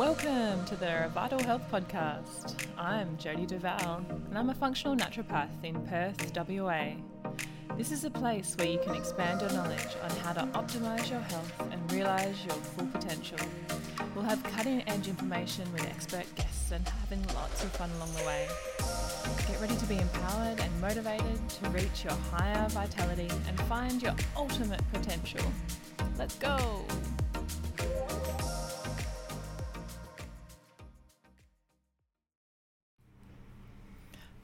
Welcome to the Vital Health Podcast. I'm Jody Duval, and I'm a functional naturopath in Perth, WA. This is a place where you can expand your knowledge on how to optimize your health and realize your full potential. We'll have cutting edge information with expert guests and having lots of fun along the way. Get ready to be empowered and motivated to reach your higher vitality and find your ultimate potential. Let's go!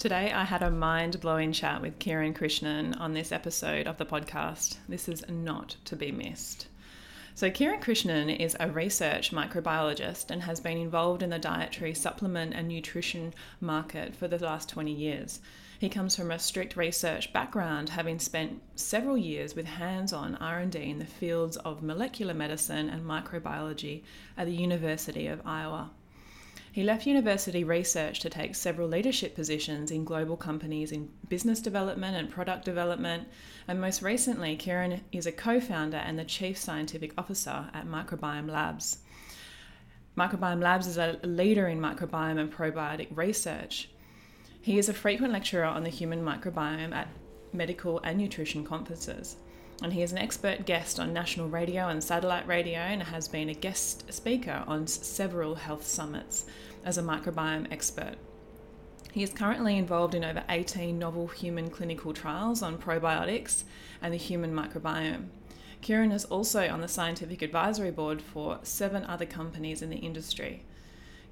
Today, I had a mind blowing chat with Kiran Krishnan on this episode of the podcast. This is not to be missed. So, Kiran Krishnan is a research microbiologist and has been involved in the dietary supplement and nutrition market for the last 20 years. He comes from a strict research background, having spent several years with hands-on R&D in the fields of molecular medicine and microbiology at the University of Iowa. He left university research to take several leadership positions in global companies in business development and product development. And most recently, Kiran is a co founder and the chief scientific officer at Microbiome Labs. Microbiome Labs is a leader in microbiome and probiotic research. He is a frequent lecturer on the human microbiome at medical and nutrition conferences and he is an expert guest on national radio and satellite radio and has been a guest speaker on several health summits as a microbiome expert. He is currently involved in over 18 novel human clinical trials on probiotics and the human microbiome. Kiran is also on the scientific advisory board for seven other companies in the industry.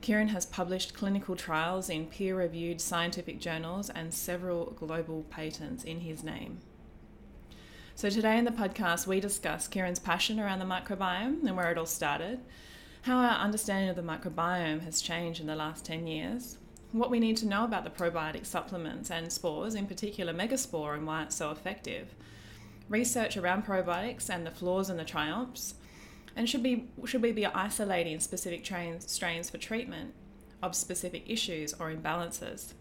Kiran has published clinical trials in peer reviewed scientific journals and several global patents in his name. So, today in the podcast, we discuss Kiran's passion around the microbiome and where it all started, how our understanding of the microbiome has changed in the last 10 years, what we need to know about the probiotic supplements and spores, in particular megaspore, and why it's so effective, research around probiotics and the flaws and the triumphs, and should, be, should we be isolating specific trains, strains for treatment of specific issues or imbalances,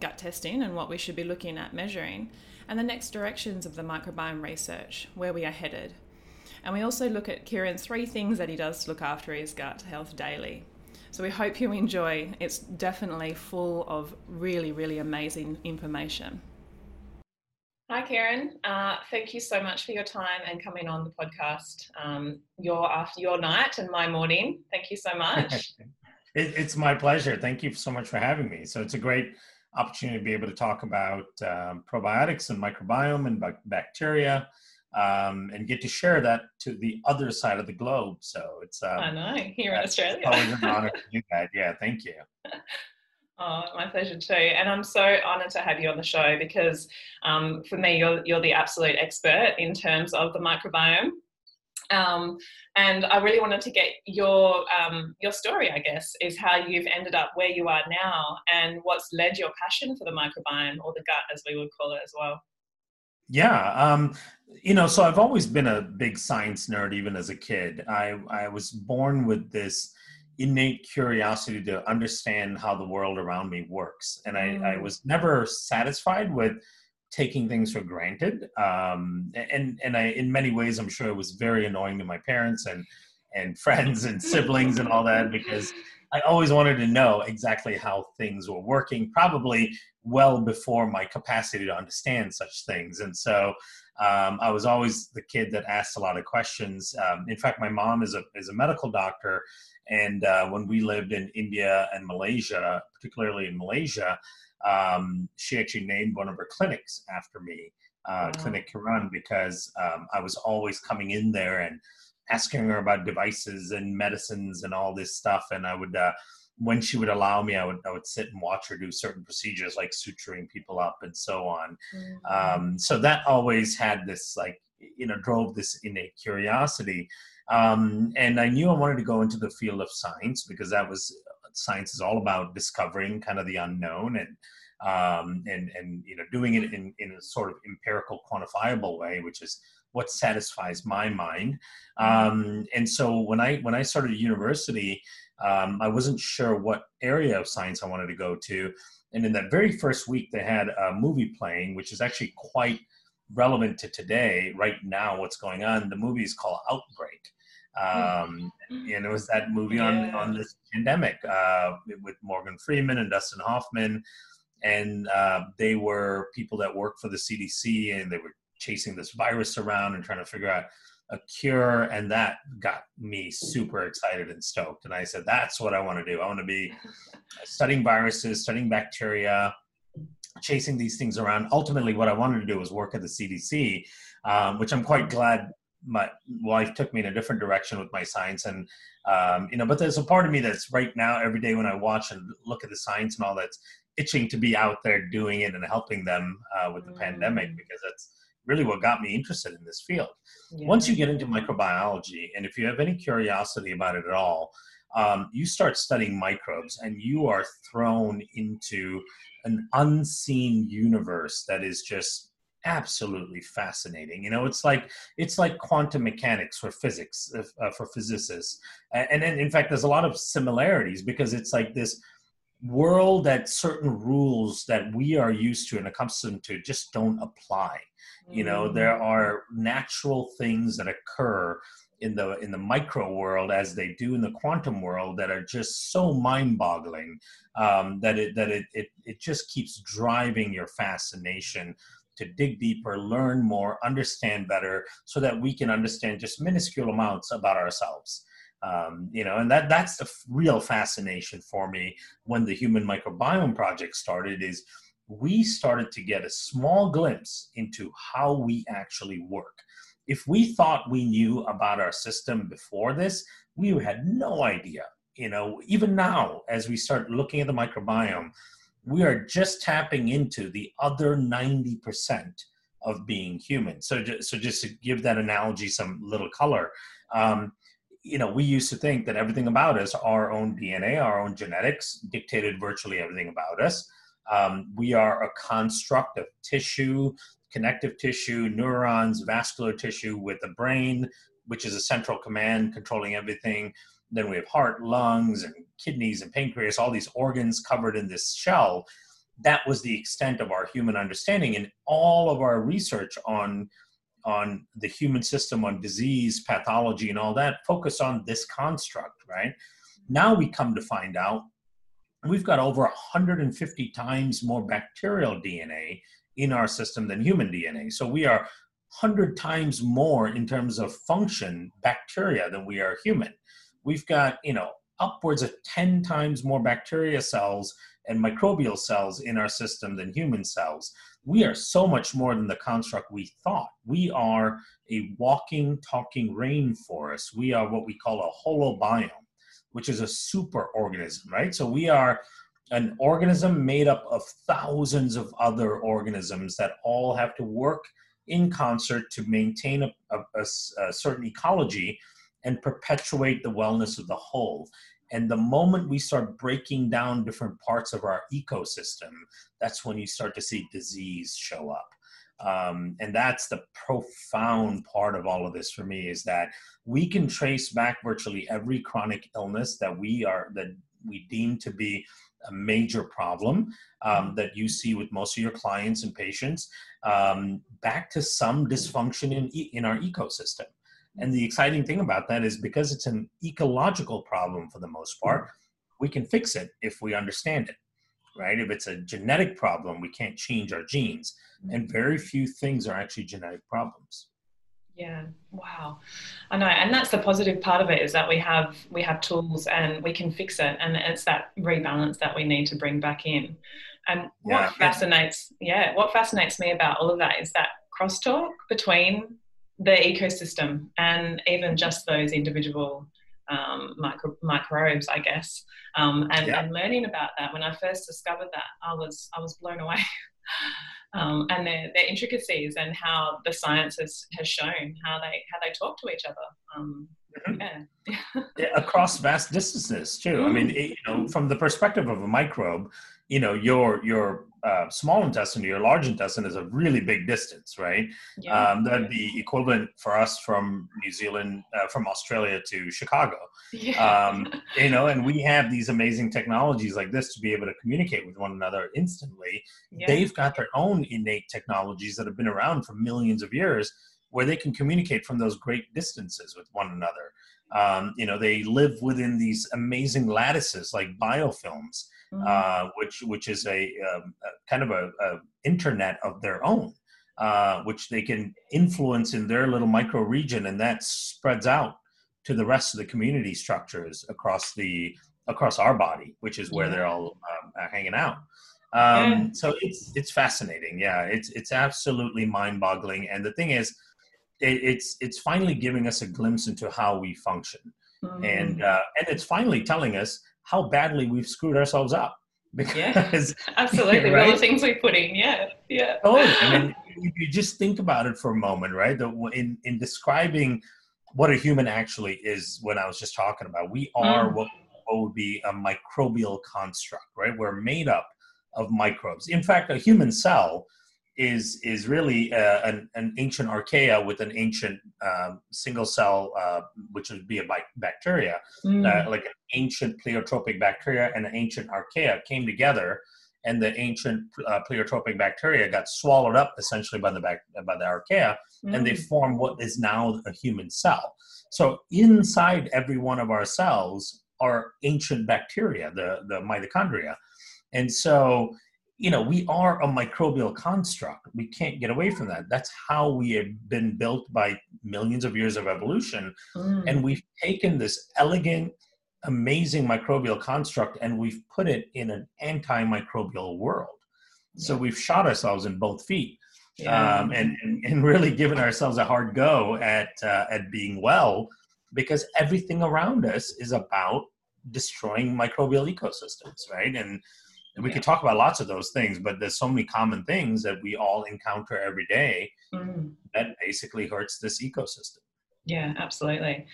gut testing and what we should be looking at measuring and the next directions of the microbiome research, where we are headed. And we also look at Kiran's three things that he does to look after his gut health daily. So we hope you enjoy. It's definitely full of really, really amazing information. Hi, Kiran. Uh, thank you so much for your time and coming on the podcast. Um, your after your night and my morning. Thank you so much. it, it's my pleasure. Thank you so much for having me. So it's a great opportunity to be able to talk about um, probiotics and microbiome and bacteria um, and get to share that to the other side of the globe. So it's um, I know here in Australia. always an honor to do that. Yeah, thank you. Oh, my pleasure too. And I'm so honored to have you on the show because um, for me, you're, you're the absolute expert in terms of the microbiome. Um, and I really wanted to get your um, your story, I guess, is how you've ended up where you are now, and what's led your passion for the microbiome or the gut, as we would call it as well. Yeah, um, you know, so I've always been a big science nerd, even as a kid. I I was born with this innate curiosity to understand how the world around me works, and I, mm. I was never satisfied with taking things for granted um, and and i in many ways i'm sure it was very annoying to my parents and and friends and siblings and all that because i always wanted to know exactly how things were working probably well before my capacity to understand such things. And so um, i was always the kid that asked a lot of questions. Um, in fact my mom is a is a medical doctor and uh, when we lived in india and malaysia particularly in malaysia um, she actually named one of her clinics after me, uh, wow. Clinic Kiran, because um, I was always coming in there and asking her about devices and medicines and all this stuff. And I would, uh, when she would allow me, I would I would sit and watch her do certain procedures like suturing people up and so on. Mm-hmm. Um, so that always had this like you know drove this innate curiosity. Um, and I knew I wanted to go into the field of science because that was science is all about discovering kind of the unknown and um, and and you know doing it in in a sort of empirical, quantifiable way, which is what satisfies my mind. Mm-hmm. Um, and so when I when I started university, um, I wasn't sure what area of science I wanted to go to. And in that very first week, they had a movie playing, which is actually quite relevant to today, right now, what's going on. The movie is called Outbreak. Um, and it was that movie yeah. on on this pandemic uh, with Morgan Freeman and Dustin Hoffman, and uh, they were people that worked for the CDC, and they were chasing this virus around and trying to figure out a cure. And that got me super excited and stoked. And i said that's what i want to do. I want to be studying viruses studying bacteria chasing these things around. Ultimately what i wanted to do was work at the cdc um, which i'm quite glad my wife took me in a different direction with my science and um, you know but there's a part of me that's right now every day when i watch and look at the science and all that's itching to be out there doing it and helping them uh, with the mm. pandemic because that's really what got me interested in this field. Yeah. Once you get into microbiology, and if you have any curiosity about it at all, um, you start studying microbes and you are thrown into an unseen universe that is just absolutely fascinating. You know it's like it's like quantum mechanics for physics uh, for physicists. And, and in fact there's a lot of similarities because it's like this world that certain rules that we are used to and accustomed to just don't apply. You know mm-hmm. there are natural things that occur in the in the micro world as they do in the quantum world that are just so mind-boggling um, that it that it, it it just keeps driving your fascination to dig deeper learn more understand better so that we can understand just minuscule amounts about ourselves um, you know and that that's the real fascination for me when the human microbiome project started is we started to get a small glimpse into how we actually work. If we thought we knew about our system before this, we had no idea. You know, even now, as we start looking at the microbiome, we are just tapping into the other 90% of being human. So, so just to give that analogy some little color, um, you know, we used to think that everything about us, our own DNA, our own genetics, dictated virtually everything about us. Um, we are a construct of tissue, connective tissue, neurons, vascular tissue with the brain, which is a central command controlling everything. Then we have heart, lungs, and kidneys and pancreas, all these organs covered in this shell. That was the extent of our human understanding. And all of our research on, on the human system, on disease, pathology, and all that focus on this construct, right? Now we come to find out we've got over 150 times more bacterial DNA in our system than human DNA. So we are 100 times more in terms of function bacteria than we are human. We've got, you know, upwards of 10 times more bacteria cells and microbial cells in our system than human cells. We are so much more than the construct we thought. We are a walking, talking rainforest. We are what we call a holobiome which is a super organism, right? So we are an organism made up of thousands of other organisms that all have to work in concert to maintain a, a, a, a certain ecology and perpetuate the wellness of the whole. And the moment we start breaking down different parts of our ecosystem, that's when you start to see disease show up. Um, and that's the profound part of all of this for me is that we can trace back virtually every chronic illness that we are that we deem to be a major problem um, that you see with most of your clients and patients um, back to some dysfunction in, in our ecosystem. And the exciting thing about that is because it's an ecological problem for the most part, we can fix it if we understand it right? If it's a genetic problem, we can't change our genes. And mm-hmm. very few things are actually genetic problems. Yeah. Wow. I know. And that's the positive part of it is that we have we have tools and we can fix it. And it's that rebalance that we need to bring back in. And what yeah. fascinates yeah, what fascinates me about all of that is that crosstalk between the ecosystem and even just those individual um, micro, microbes, I guess, um, and, yeah. and learning about that. When I first discovered that, I was I was blown away. um, and their, their intricacies and how the science has, has shown how they how they talk to each other. Um, mm-hmm. yeah. yeah. across vast distances too. I mean, it, you know, from the perspective of a microbe, you know, your your uh, small intestine to your large intestine is a really big distance, right? Yeah. Um, that'd be equivalent for us from New Zealand, uh, from Australia to Chicago. Yeah. Um, you know, and we have these amazing technologies like this to be able to communicate with one another instantly. Yeah. They've got their own innate technologies that have been around for millions of years where they can communicate from those great distances with one another. Um, you know, they live within these amazing lattices like biofilms, mm-hmm. uh, which which is a, um, a kind of a, a, internet of their own, uh, which they can influence in their little micro region, and that spreads out to the rest of the community structures across the across our body, which is where yeah. they're all um, hanging out. Um, yeah. So it's it's fascinating. Yeah, it's it's absolutely mind boggling. And the thing is, it, it's it's finally giving us a glimpse into how we function, mm-hmm. and uh, and it's finally telling us how badly we've screwed ourselves up. Because yeah, absolutely, right? all the things we put in. Yeah, yeah. Oh, I mean, if you just think about it for a moment, right? The, in in describing what a human actually is, when I was just talking about, we are mm. what what would be a microbial construct, right? We're made up of microbes. In fact, a human cell is is really uh, an, an ancient archaea with an ancient um, single cell, uh, which would be a bacteria, mm. uh, like an ancient pleiotropic bacteria and an ancient archaea came together, and the ancient uh, pleiotropic bacteria got swallowed up essentially by the bac- by the archaea, mm. and they mm. form what is now a human cell. So inside every one of our cells are ancient bacteria, the the mitochondria and so, you know, we are a microbial construct. We can't get away from that. That's how we have been built by millions of years of evolution. Mm. And we've taken this elegant, amazing microbial construct and we've put it in an antimicrobial world. Yeah. So we've shot ourselves in both feet. Yeah. Um, and, and, and really given ourselves a hard go at uh, at being well because everything around us is about destroying microbial ecosystems right and and we yeah. could talk about lots of those things, but there's so many common things that we all encounter every day mm. that basically hurts this ecosystem. Yeah, absolutely.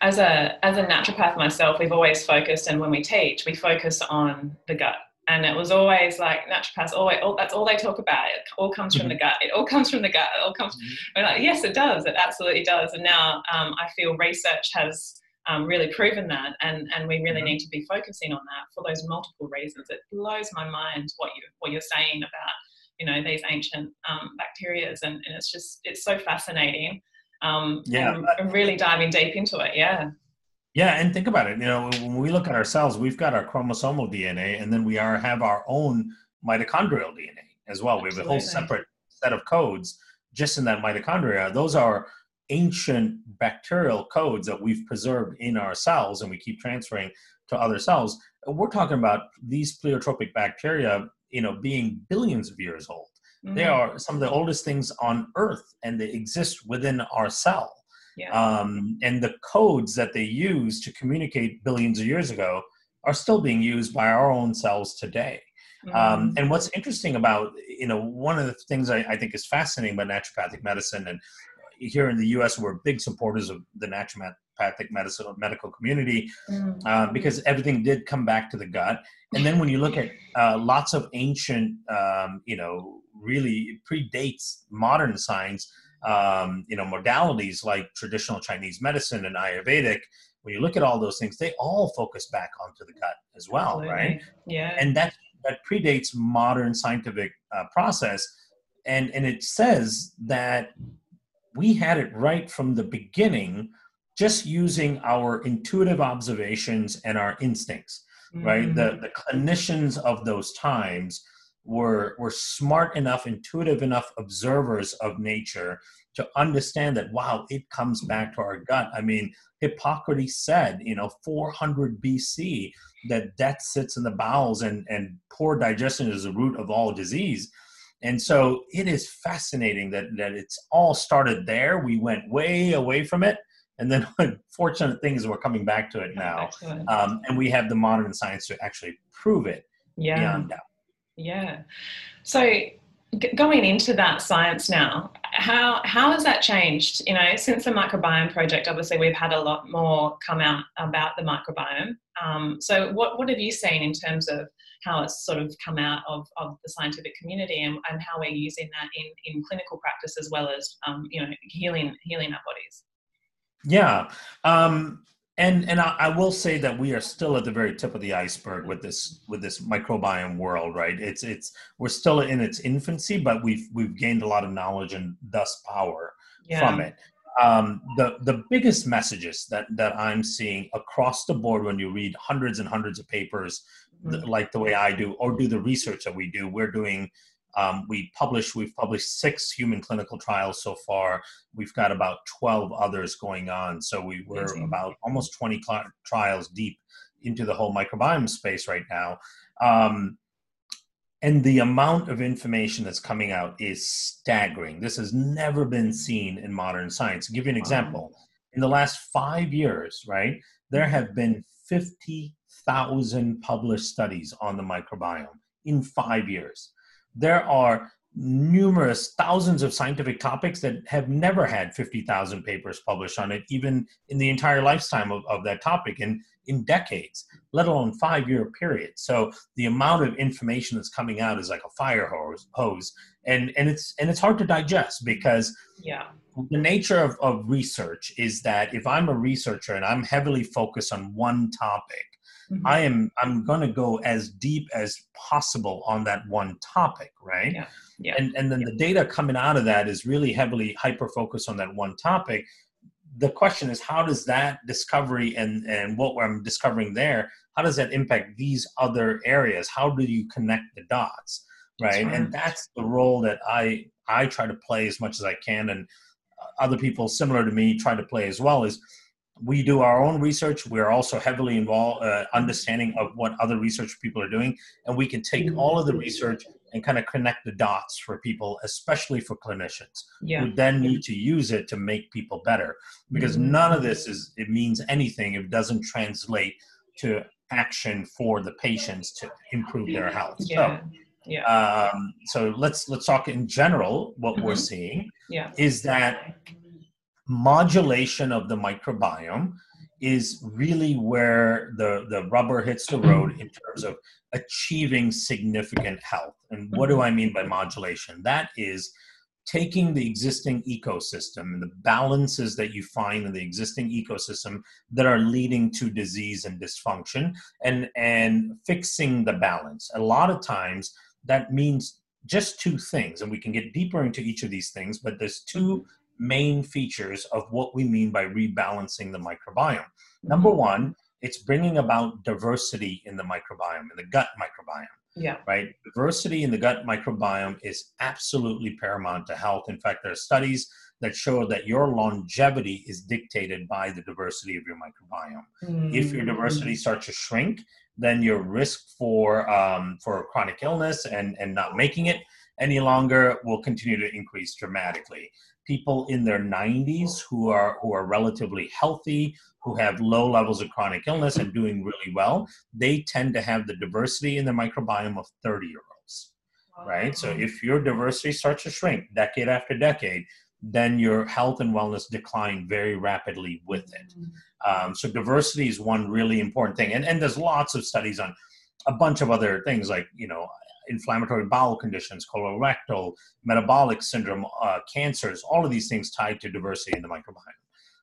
As a as a naturopath myself, we've always focused, and when we teach, we focus on the gut. And it was always like naturopaths, always, all, that's all they talk about. It all comes from the mm-hmm. gut. It all comes from the gut. It all comes. Mm-hmm. Like, yes, it does. It absolutely does. And now um, I feel research has um, really proven that, and and we really need to be focusing on that for those multiple reasons. It blows my mind what you what you're saying about you know these ancient um, bacterias, and, and it's just it's so fascinating. Um, yeah, and really diving deep into it. Yeah. Yeah, and think about it. You know, when we look at ourselves, we've got our chromosomal DNA, and then we are have our own mitochondrial DNA as well. Absolutely. We have a whole separate set of codes just in that mitochondria. Those are ancient bacterial codes that we've preserved in our cells and we keep transferring to other cells. We're talking about these pleiotropic bacteria, you know, being billions of years old. Mm-hmm. They are some of the oldest things on Earth, and they exist within our cell. Yeah. Um, and the codes that they use to communicate billions of years ago are still being used by our own cells today. Um, mm-hmm. Um, and what's interesting about, you know, one of the things I, I, think is fascinating about naturopathic medicine, and here in the U.S. we're big supporters of the naturopathic medicine medical community mm. uh, because everything did come back to the gut. And then when you look at uh, lots of ancient, um, you know, really predates modern science, um, you know, modalities like traditional Chinese medicine and Ayurvedic. When you look at all those things, they all focus back onto the gut as well, Absolutely. right? Yeah. And that that predates modern scientific uh, process, and and it says that we had it right from the beginning, just using our intuitive observations and our instincts, mm-hmm. right? The, mm. the clinicians of those times were, were smart enough, intuitive enough observers of nature to understand that, wow, it comes back to our gut. I mean, Hippocrates said, you know, 400 BC, that death sits in the bowels and, and poor digestion is the root of all disease and so it is fascinating that, that it's all started there. We went way away from it. And then fortunate things we're coming back to it now. Um, and we have the modern science to actually prove it yeah. beyond doubt. Yeah. So g- going into that science now, how how has that changed? You know, since the microbiome project, obviously we've had a lot more come out about the microbiome. Um, so what what have you seen in terms of how it's sort of come out of, of the scientific community and, and how we're using that in, in clinical practice as well as um, you know healing healing our bodies. Yeah. Um, and and I, I, will say that we are still at the very tip of the iceberg with this with this microbiome world, right? It's it's we're still in its infancy, but we've we've gained a lot of knowledge and thus power yeah. from it. um, the the biggest messages that that I'm seeing across the board when you read hundreds and hundreds of papers, mm-hmm. like the way I do, or do the research that we do. We're doing. Um, we publish. We've published six human clinical trials so far. We've got about twelve others going on. So we were Amazing. about almost twenty cl- trials deep into the whole microbiome space right now. Um, and the amount of information that's coming out is staggering. This has never been seen in modern science. To give you an example, in the last five years, right, there have been 50,000 published studies on the microbiome in five years. There are numerous thousands of scientific topics that have never had 50,000 papers published on it, even in the entire lifetime of, of that topic. And in decades, let alone five year period. So the amount of information that's coming out is like a fire hose, hose. and and it's and it's hard to digest because yeah, the nature of, of research is that if I'm a researcher and I'm heavily focused on one topic, mm-hmm. I am I'm going to go as deep as possible on that one topic, right? Yeah. Yeah. And and then yeah. the data coming out of that is really heavily hyper focused on that one topic the question is how does that discovery and and what i'm discovering there how does that impact these other areas how do you connect the dots right? right, and that's the role that i i try to play as much as i can and other people similar to me try to play as well is we do our own research we're also heavily involved uh, understanding of what other research people are doing and we can take all of the research and kind of connect the dots for people, especially for clinicians yeah. who then need to use it to make people better. Because mm-hmm. none of this is it means anything if it doesn't translate to action for the patients to improve their health. Yeah. So, yeah. Um, so let's let's talk in general. What mm-hmm. we're seeing yeah. is that modulation of the microbiome is really where the the rubber hits the road in terms of achieving significant health. And what do. I mean by modulation? That is taking the existing ecosystem and the balances that you find in the existing ecosystem that are leading to disease and dysfunction and and fixing the balance. A lot of times that means just two things and we can get deeper into each of these things but there's two. Main features of what we mean by rebalancing the microbiome. Number mm-hmm. one it's bringing about diversity in the microbiome, in the gut microbiome. Yeah. Right. Diversity in the gut microbiome is absolutely paramount to health. In fact, there are studies that show that your longevity is dictated by the diversity of your microbiome. Mm. If your diversity mm. starts to shrink, then your risk for um, for chronic illness and and not making it any longer will continue to increase dramatically people in their 90s who are who are relatively healthy who have low levels of chronic illness and doing really well they tend to have the diversity in the microbiome of 30 year olds right? So if your diversity starts to shrink decade after decade then your health and wellness decline very rapidly with it. Um, so diversity is one really important thing. And, and there's lots of studies on a bunch of other things like you know inflammatory bowel conditions, colorectal, metabolic syndrome, uh, cancers, all of these things tied to diversity in the microbiome.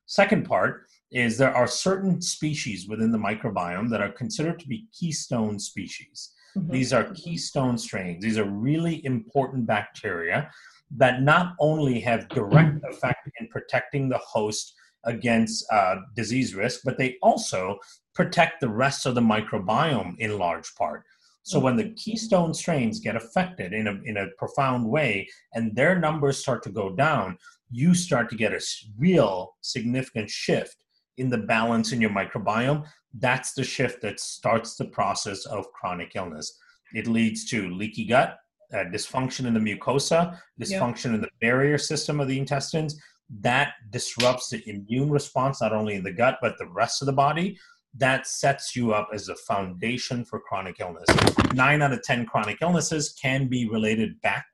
Second part is there are certain species within the microbiome that are considered to be keystone species. Mm-hmm. These are keystone strains. These are really important bacteria that not only have direct effect in protecting the host against uh, disease risk, but they also protect the rest of the microbiome in large part. So when the keystone strains get affected in a, in a profound way and their numbers start to go down, you start to get a real significant shift in the balance in your microbiome. That's the shift that starts the process of chronic illness. It leads to leaky gut, uh, dysfunction in the mucosa, dysfunction in the barrier system of the intestines. That disrupts the immune response, not only in the gut, but the rest of the body that sets you up as a foundation for chronic illness. Nine out of 10 chronic illnesses can be related back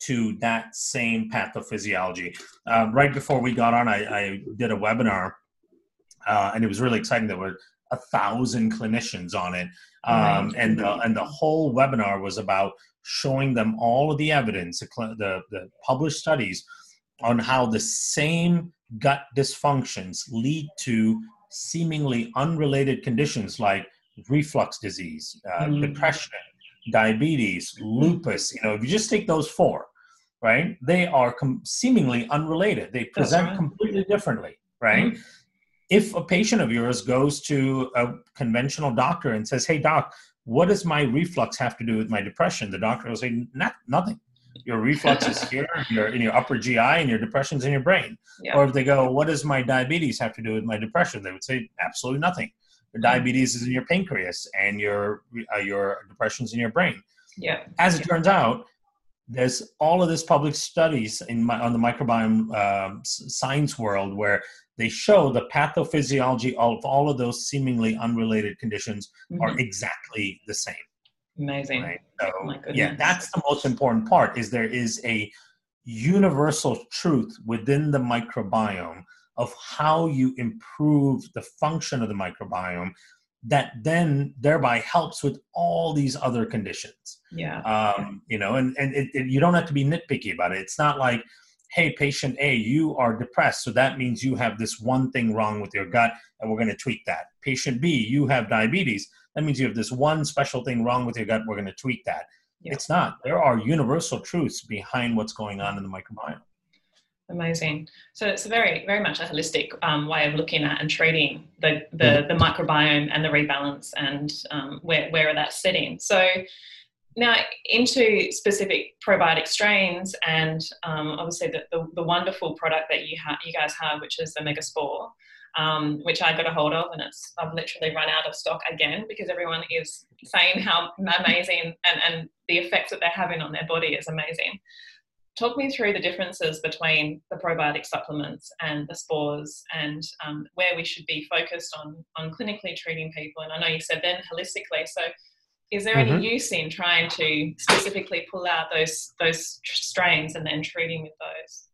to that same pathophysiology. Uh, right before we got on, I, I did a webinar, uh, and it was really exciting. There were a thousand clinicians on it, um, and the, and the whole webinar was about showing them all of the evidence, the, the, the published studies on how the same gut dysfunctions lead to seemingly unrelated conditions like reflux disease, uh, mm. depression, diabetes, lupus. You know, if you just take those four, right? They are com- seemingly unrelated. They present right. completely differently, right? Mm-hmm. If a patient of yours goes to a conventional doctor and says, "Hey, doc, what does my reflux have to do with my depression?" The doctor will say, "Not nothing. Your reflux is here, you're in your upper GI, and your depression's in your brain." Yeah. Or if they go, "What does my diabetes have to do with my depression?" They would say, "Absolutely nothing. Your mm-hmm. diabetes is in your pancreas, and your uh, your depression's in your brain." Yeah. As it yeah. turns out, there's all of this public studies in my, on the microbiome uh, science world where they show the pathophysiology of all of those seemingly unrelated conditions mm-hmm. are exactly the same. Amazing. Right? So, yeah, that's the most important part is there is a universal truth within the microbiome of how you improve the function of the microbiome that then thereby helps with all these other conditions. Yeah. Um, you know, and, and it, it, you don't have to be nitpicky about it. It's not like, hey, patient A, you are depressed. So that means you have this one thing wrong with your gut, and we're going to tweak that. Patient B, you have diabetes. That means you have this one special thing wrong with your gut. We're going to tweak that. Yeah. It's not. There are universal truths behind what's going on in the microbiome. Amazing. So it's a very, very much a holistic um, way of looking at and treating the, the, mm-hmm. the microbiome and the rebalance and um, where, where that's sitting. So now into specific probiotic strains and um, obviously the, the, the, wonderful product that you, ha- you guys have, which is the Megaspore, um, which I got a hold of and it's I've literally run out of stock again because everyone is saying how amazing and, and the effects that they're having on their body is amazing. Talk me through the differences between the probiotic supplements and the spores and um, where we should be focused on on clinically treating people. And i know you said then holistically so is there mm-hmm. any use in trying to specifically pull out those those strains and then treating with those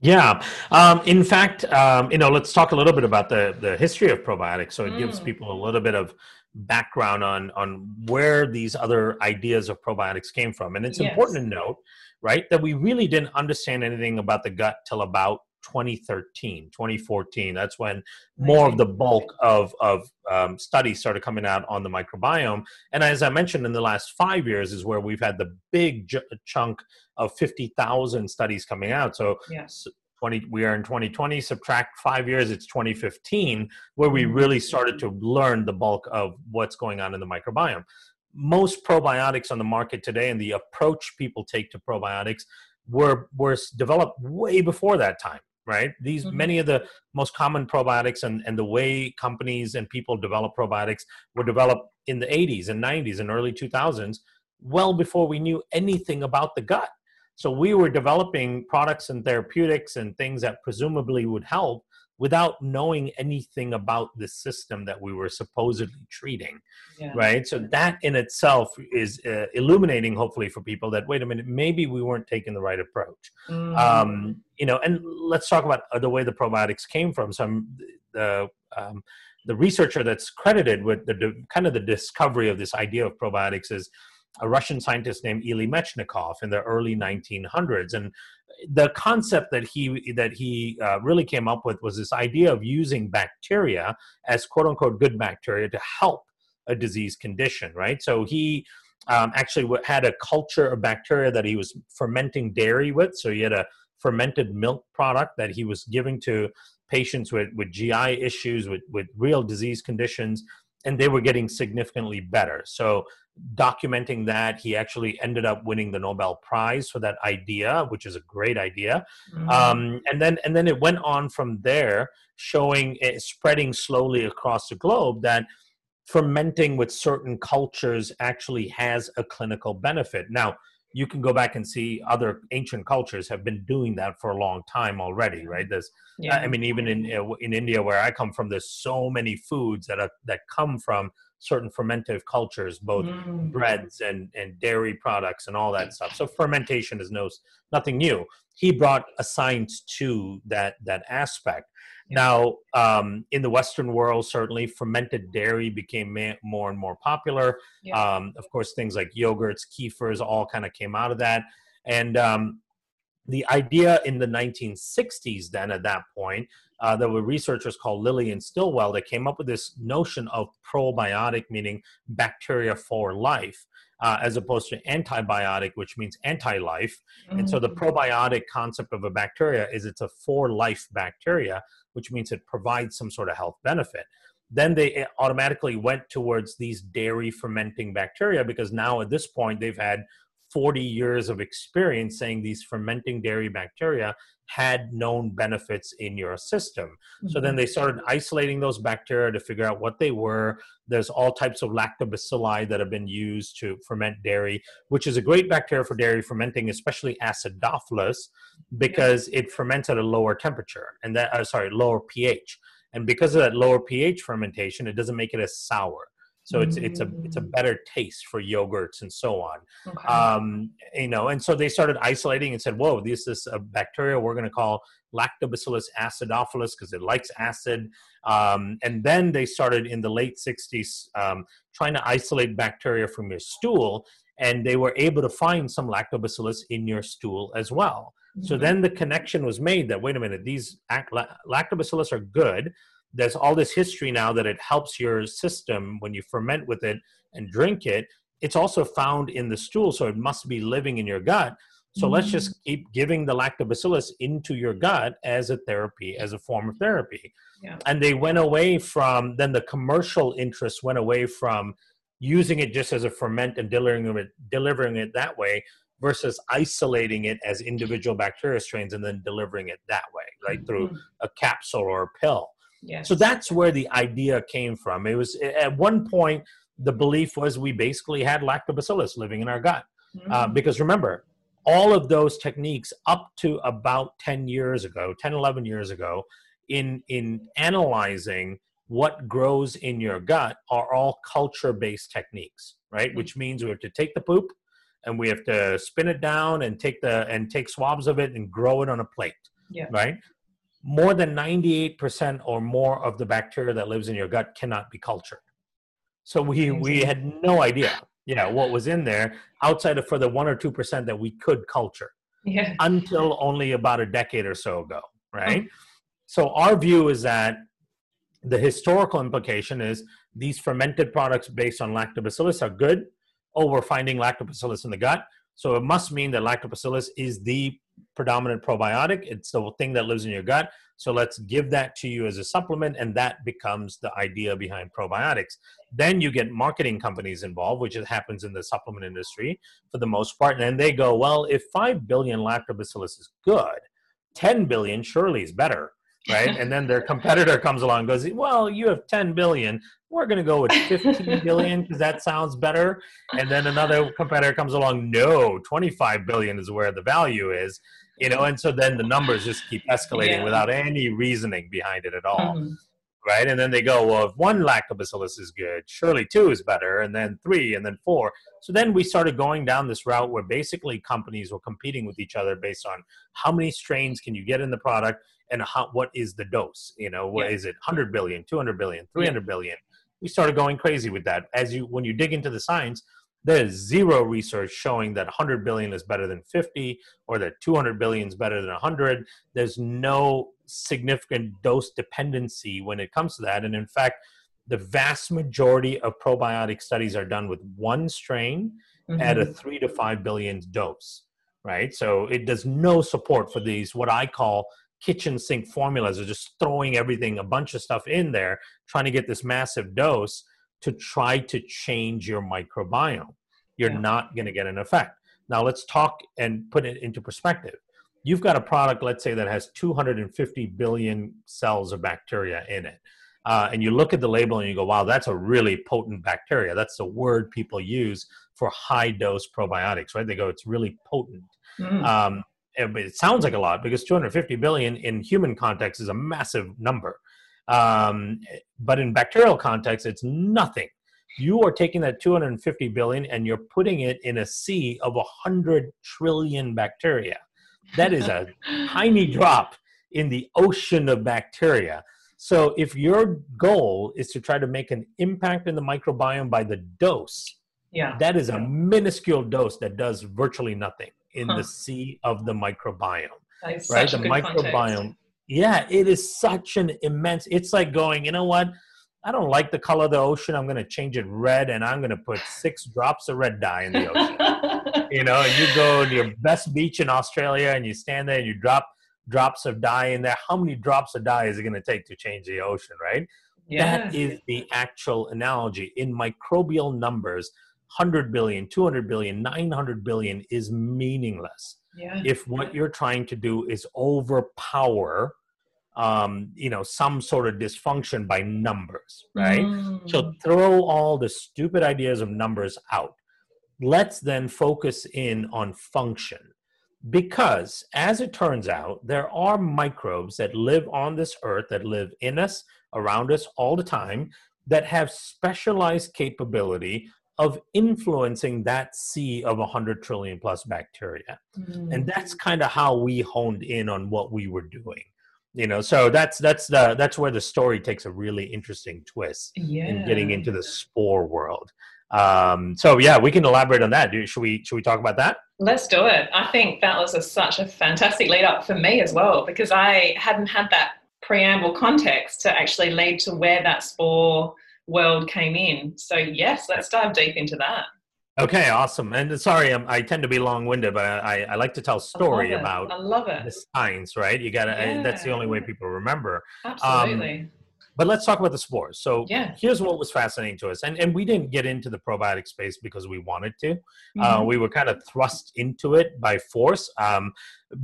yeah. Um, in fact, um, you know, let's talk a little bit about the, the history of probiotics. So it mm. gives people a little bit of background on, on where these other ideas of probiotics came from. And it's yes. important to note right? That we really didn't understand anything about the gut till about 2013, 2014. That's when more of the bulk of, of um, studies started coming out on the microbiome. And as I mentioned, in the last five years is where we've had the big j- chunk of 50,000 studies coming out. So yes. 20, we are in 2020, subtract five years, it's 2015, where we really started to learn the bulk of what's going on in the microbiome most probiotics on the market today and the approach people take to probiotics were were developed way before that time right these mm-hmm. many of the most common probiotics and, and the way companies and people develop probiotics were developed in the 80s and 90s and early 2000s well before we knew anything about the gut so we were developing products and therapeutics and things that presumably would help without knowing anything about the system that we were supposedly treating yeah. right so that in itself is uh, illuminating hopefully for people that wait a minute maybe we weren't taking the right approach mm. um, you know and let's talk about the way the probiotics came from some the um, the researcher that's credited with the kind of the discovery of this idea of probiotics is a Russian scientist named Ilya Mechnikov in the early 1900s, and the concept that he that he uh, really came up with was this idea of using bacteria as quote unquote good bacteria to help a disease condition, right? So he um, actually had a culture of bacteria that he was fermenting dairy with. So he had a fermented milk product that he was giving to patients with, with GI issues, with, with real disease conditions, and they were getting significantly better. So documenting that he actually ended up winning the nobel prize for that idea which is a great idea mm-hmm. um, and then and then it went on from there showing it spreading slowly across the globe that fermenting with certain cultures actually has a clinical benefit now you can go back and see other ancient cultures have been doing that for a long time already right there's yeah. i mean even in in india where i come from there's so many foods that are that come from certain fermentive cultures, both mm. breads and, and dairy products and all that stuff. So fermentation is no nothing new. He brought a science to that that aspect. Now, um, in the Western world, certainly fermented dairy became ma- more and more popular. Yeah. Um, of course, things like yogurts, kefirs, all kind of came out of that. And um, the idea in the 1960s, then at that point, uh, there were researchers called Lilly and Stillwell that came up with this notion of probiotic, meaning bacteria for life. uh, as opposed to antibiotic, which means anti life. Mm-hmm. And so the mm. probiotic concept of a bacteria is it's a for life bacteria, which means it provides some sort of health benefit. Then they eh, automatically went towards these dairy fermenting bacteria because now at this point they've had 40 years of experience saying these fermenting dairy bacteria had known benefits in your system. Mm-hmm. So then mm-hmm. they started isolating those bacteria to figure out what they were. There's all types of lactobacilli that have been used to ferment dairy, which is a great bacteria for dairy fermenting, especially acidophilus, because it ferments at a lower temperature and that, uh, sorry, lower pH. And because of that lower pH fermentation, it doesn't make it as sour so it's it's a it's a mm. better taste for yogurts and so on okay. um, you know and so they started isolating and said whoa this is a bacteria we're going to call lactobacillus acidophilus because it likes acid um, and then they started in the late 60s um, trying to isolate bacteria from your stool and they were able to find some lactobacillus in your stool as well mm-hmm. so then the connection was made that wait a minute these lactobacillus are good there's all this history now that it helps your system when you ferment with it and drink it. It's also found in the stool, so it must be living in your gut. So mm-hmm. let's just keep giving the lactobacillus into your gut as a therapy, as a form of therapy. Yeah. And they went away from, then the commercial interest went away from using it just as a ferment and delivering it, delivering it that way versus isolating it as individual bacteria strains and then delivering it that way, right? Mm-hmm. Through a capsule or a pill. So that's where the idea came from. It was at one point the belief was we basically had lactobacillus living in our gut mm-hmm. uh, because remember all of those techniques up to about 10 years ago 10 11 years ago in in analyzing what grows in your gut are all culture based techniques right mm-hmm. which means we have to take the poop and we have to spin it down and take the and take swabs of it and grow it on a plate yeah. right more than 98% or more of the bacteria that lives in your gut cannot be cultured. So we, we had no idea, you know, what was in there outside of for the one or 2% that we could culture yeah. until only about a decade or so ago, right? Oh. So our view is that the historical implication is these fermented products based on lactobacillus are good. Oh, we're finding lactobacillus in the gut. So it must mean that lactobacillus is the predominant probiotic. It's the thing that lives in your gut. So let's give that to you as a supplement, and that becomes the idea behind probiotics. Then you get marketing companies involved, which happens in the supplement industry for the most part. And then they go, well, if 5 billion lactobacillus is good, 10 billion surely is better. Right. and then their competitor comes along and goes, Well, you have 10 billion. We're going to go with 15 billion because that sounds better. And then another competitor comes along, No, 25 billion is where the value is you know and so then the numbers just keep escalating yeah. without any reasoning behind it at all mm-hmm. right and then they go well if one lactobacillus is good surely two is better and then three and then four so then we started going down this route where basically companies were competing with each other based on how many strains can you get in the product and how, what is the dose you know what yeah. is it 100 billion 200 billion 300 yeah. billion we started going crazy with that as you when you dig into the science there's zero research showing that 100 billion is better than 50 or that 200 billion is better than 100 there's no significant dose dependency when it comes to that and in fact the vast majority of probiotic studies are done with one strain mm-hmm. at a mm-hmm. 3 to 5 billion dose right so it does no support for these what i call kitchen sink formulas of just throwing everything a bunch of stuff in there trying to get this massive dose to try to change your microbiome. You're yeah. not going to get an effect. Now, let's talk and put it into perspective. You've got a product, let's say, that has 250 billion cells of bacteria in it. Uh, and you look at the label and you go, wow, that's a really potent bacteria. That's the word people use for high dose probiotics, right? They go, it's really potent. Mm. Um, it sounds like a lot because 250 billion in human context is a massive number. Um, but in bacterial context, it's nothing. You are taking that 250 billion and you're putting it in a sea of 100 trillion bacteria. That is a tiny drop in the ocean of bacteria. So, if your goal is to try to make an impact in the microbiome by the dose, yeah. that is a minuscule dose that does virtually nothing in huh. the sea of the microbiome. right? The microbiome. Context yeah, it is such an immense. It's like going, you know what? I don't like the color of the ocean. I'm going to change it red and I'm going to put six drops of red dye in the ocean. you know, you go to your best beach in Australia and you stand there and you drop drops of dye in there. How many drops of dye is it going to take to change the ocean, right? Yeah. That is the actual analogy. In microbial numbers, 100 billion, 200 billion, 900 billion is meaningless. Yeah. If what you're trying to do is overpower um, you know, some sort of dysfunction by numbers, right? Mm. So throw all the stupid ideas of numbers out. Let's then focus in on function. Because as it turns out, there are microbes that live on this earth, that live in us, around us all the time, that have specialized capability of influencing that sea of 100 trillion plus bacteria. Mm. And that's kind of how we honed in on what we were doing you know so that's that's the that's where the story takes a really interesting twist yeah. in getting into the spore world um so yeah we can elaborate on that should we should we talk about that let's do it i think that was a, such a fantastic lead up for me as well because i hadn't had that preamble context to actually lead to where that spore world came in so yes let's dive deep into that Okay, awesome. And sorry, I'm, i tend to be long-winded, but I, I like to tell story I about I love it. the science, right? You got to. Yeah. That's the only way people remember. Absolutely. Um, but let's talk about the spores. So yeah. here's what was fascinating to us, and and we didn't get into the probiotic space because we wanted to. Uh, mm-hmm. Uh, we were kind of thrust into it by force. Um,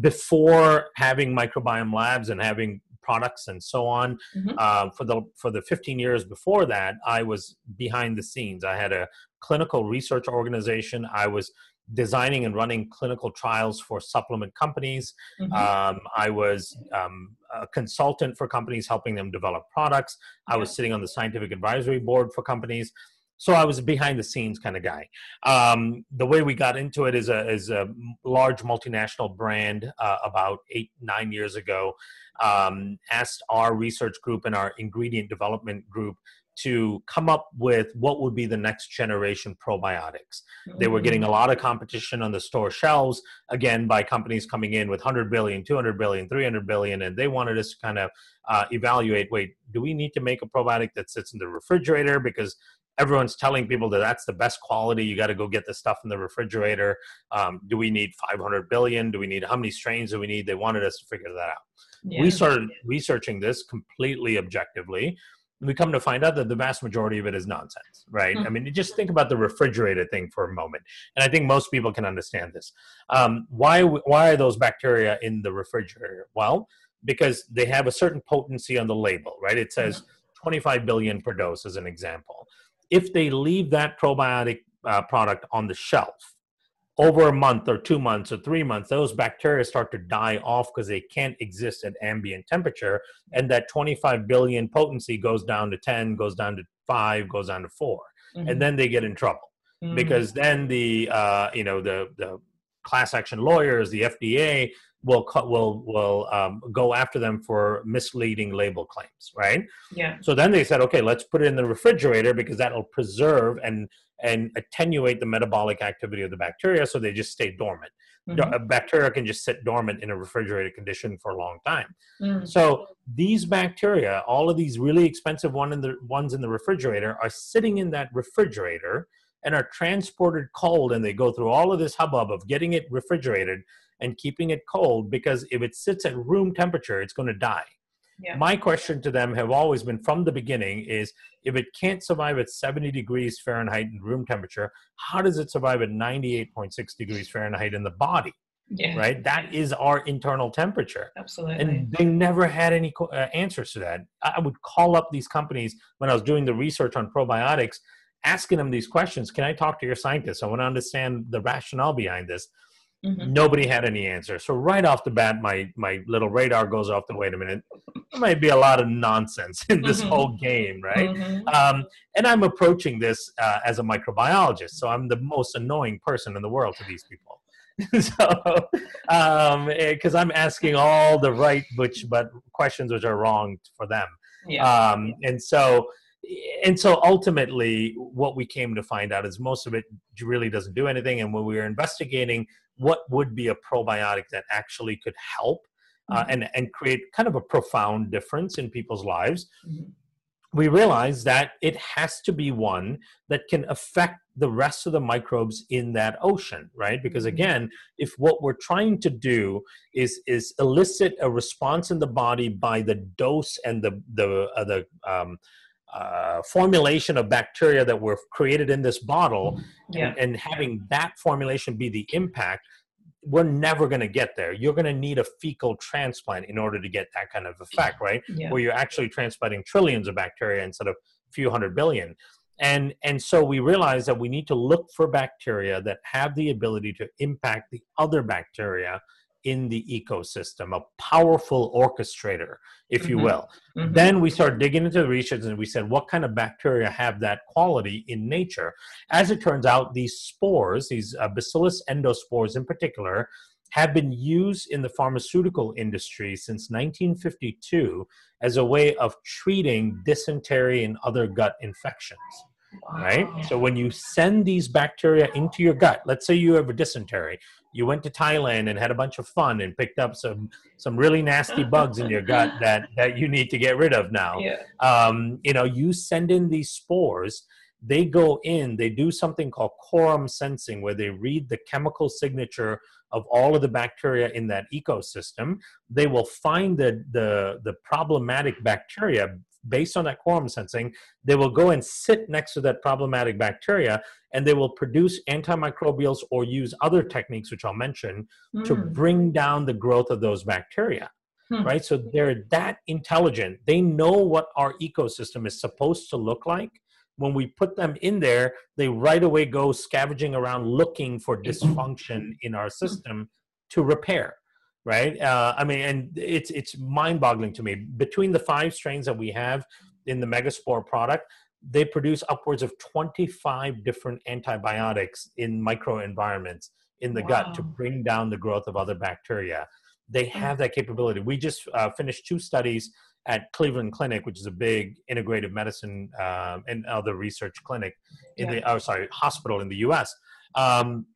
before having microbiome labs and having products and so on. Mm-hmm. Uh, for the for the 15 years before that, I was behind the scenes. I had a clinical research organization. I was designing and running clinical trials for supplement companies. Mm-hmm. Um, I was um, a consultant for companies, helping them develop products. I was sitting on the scientific advisory board for companies. So I was a behind the scenes kind of guy. Um, the way we got into it is a is a large multinational brand uh, about eight nine years ago. Um, asked our research group and our ingredient development group to come up with what would be the next generation probiotics. Mm-hmm. They were getting a lot of competition on the store shelves, again, by companies coming in with 100 billion, 200 billion, 300 billion, and they wanted us to kind of uh, evaluate wait, do we need to make a probiotic that sits in the refrigerator? Because everyone's telling people that that's the best quality. You got to go get the stuff in the refrigerator. Um, do we need 500 billion? Do we need how many strains do we need? They wanted us to figure that out. Yeah. We started researching this completely objectively we come to find out that the vast majority of it is nonsense, right? Mm-hmm. I mean, just think about the refrigerator thing for a moment, and I think most people can understand this. Um, why why are those bacteria in the refrigerator? Well, because they have a certain potency on the label, right? It says mm-hmm. 25 billion per dose, as an example. If they leave that probiotic uh, product on the shelf over a month or two months or three months, those bacteria start to die off because they can't exist at ambient temperature. And that 25 billion potency goes down to 10, goes down to five, goes down to 4 mm-hmm. And then they get in trouble mm-hmm. because then the, uh, you know, the, the class action lawyers, the FDA will will will um, go after them for misleading label claims, right? Yeah. So then they said, okay, let's put it in the refrigerator because that'll preserve and and attenuate the metabolic activity of the bacteria so they just stay dormant. Mm-hmm. A bacteria can just sit dormant in a refrigerated condition for a long time. Mm-hmm. So these bacteria, all of these really expensive one in the ones in the refrigerator, are sitting in that refrigerator and are transported cold, and they go through all of this hubbub of getting it refrigerated and keeping it cold because if it sits at room temperature, it's going to die. Yeah. My question to them have always been from the beginning is if it can't survive at 70 degrees Fahrenheit in room temperature, how does it survive at 98.6 degrees Fahrenheit in the body? Yeah. Right? That is our internal temperature. Absolutely. And they never had any uh, answers to that. I would call up these companies when I was doing the research on probiotics, asking them these questions. Can I talk to your scientists? I want to understand the rationale behind this. Mm-hmm. Nobody had any answer. So right off the bat, my my little radar goes off. The wait a minute, there might be a lot of nonsense in this mm-hmm. whole game, right? Mm-hmm. Um, and I'm approaching this uh, as a microbiologist, so I'm the most annoying person in the world to these people. so, because um, I'm asking all the right, which but questions which are wrong for them. Yeah. Um, and so and so ultimately what we came to find out is most of it really doesn't do anything and when we were investigating what would be a probiotic that actually could help uh, mm-hmm. and and create kind of a profound difference in people's lives. Mm-hmm. we realize that it has to be one that can affect the rest of the microbes in that ocean right because mm-hmm. again if what we're trying to do is is elicit a response in the body by the dose and the the uh, the um, uh, formulation of bacteria that were created in this bottle yeah. and, and having that formulation be the impact we're never going to get there. You're going to need a fecal transplant in order to get that kind of effect, right? Yeah. Where you're actually transplanting trillions of bacteria instead of a few hundred billion. And, and so we realize that we need to look for bacteria that have the ability to impact the other bacteria in the ecosystem, a powerful orchestrator, if you mm-hmm. will. Mm-hmm. Then we start digging into the research and we said, what kind of bacteria have that quality in nature? As it turns out, these spores, these uh, Bacillus endospores in particular, have been used in the pharmaceutical industry since 1952 as a way of treating dysentery and other gut infections. Wow. Right? So when you send these bacteria into your gut, let's say you have a dysentery, you went to Thailand and had a bunch of fun and picked up some some really nasty bugs in your gut that that you need to get rid of now. Yeah. Um, you know, you send in these spores. They go in. They do something called quorum sensing, where they read the chemical signature of all of the bacteria in that ecosystem. They will find the the the problematic bacteria based on that quorum sensing, they will go and sit next to that problematic bacteria and they will produce antimicrobials or use other techniques, which I'll mention, mm. to hmm. bring down the growth of those bacteria. Hmm. Right? So they're that intelligent. They know what our ecosystem is supposed to look like. When we put them in there, they right away go scavenging around looking for dysfunction in our system to repair right? Uh, I mean, and it's it's mind-boggling to me. Between the five strains that we have in the Megaspore product, they produce upwards of 25 different antibiotics in microenvironments in the wow. gut to bring down the growth of other bacteria. They hmm. have that capability. We just uh, finished two studies at Cleveland Clinic, which is a big integrative medicine um, and other research clinic in yeah. the, oh, sorry, hospital in the U.S. Um,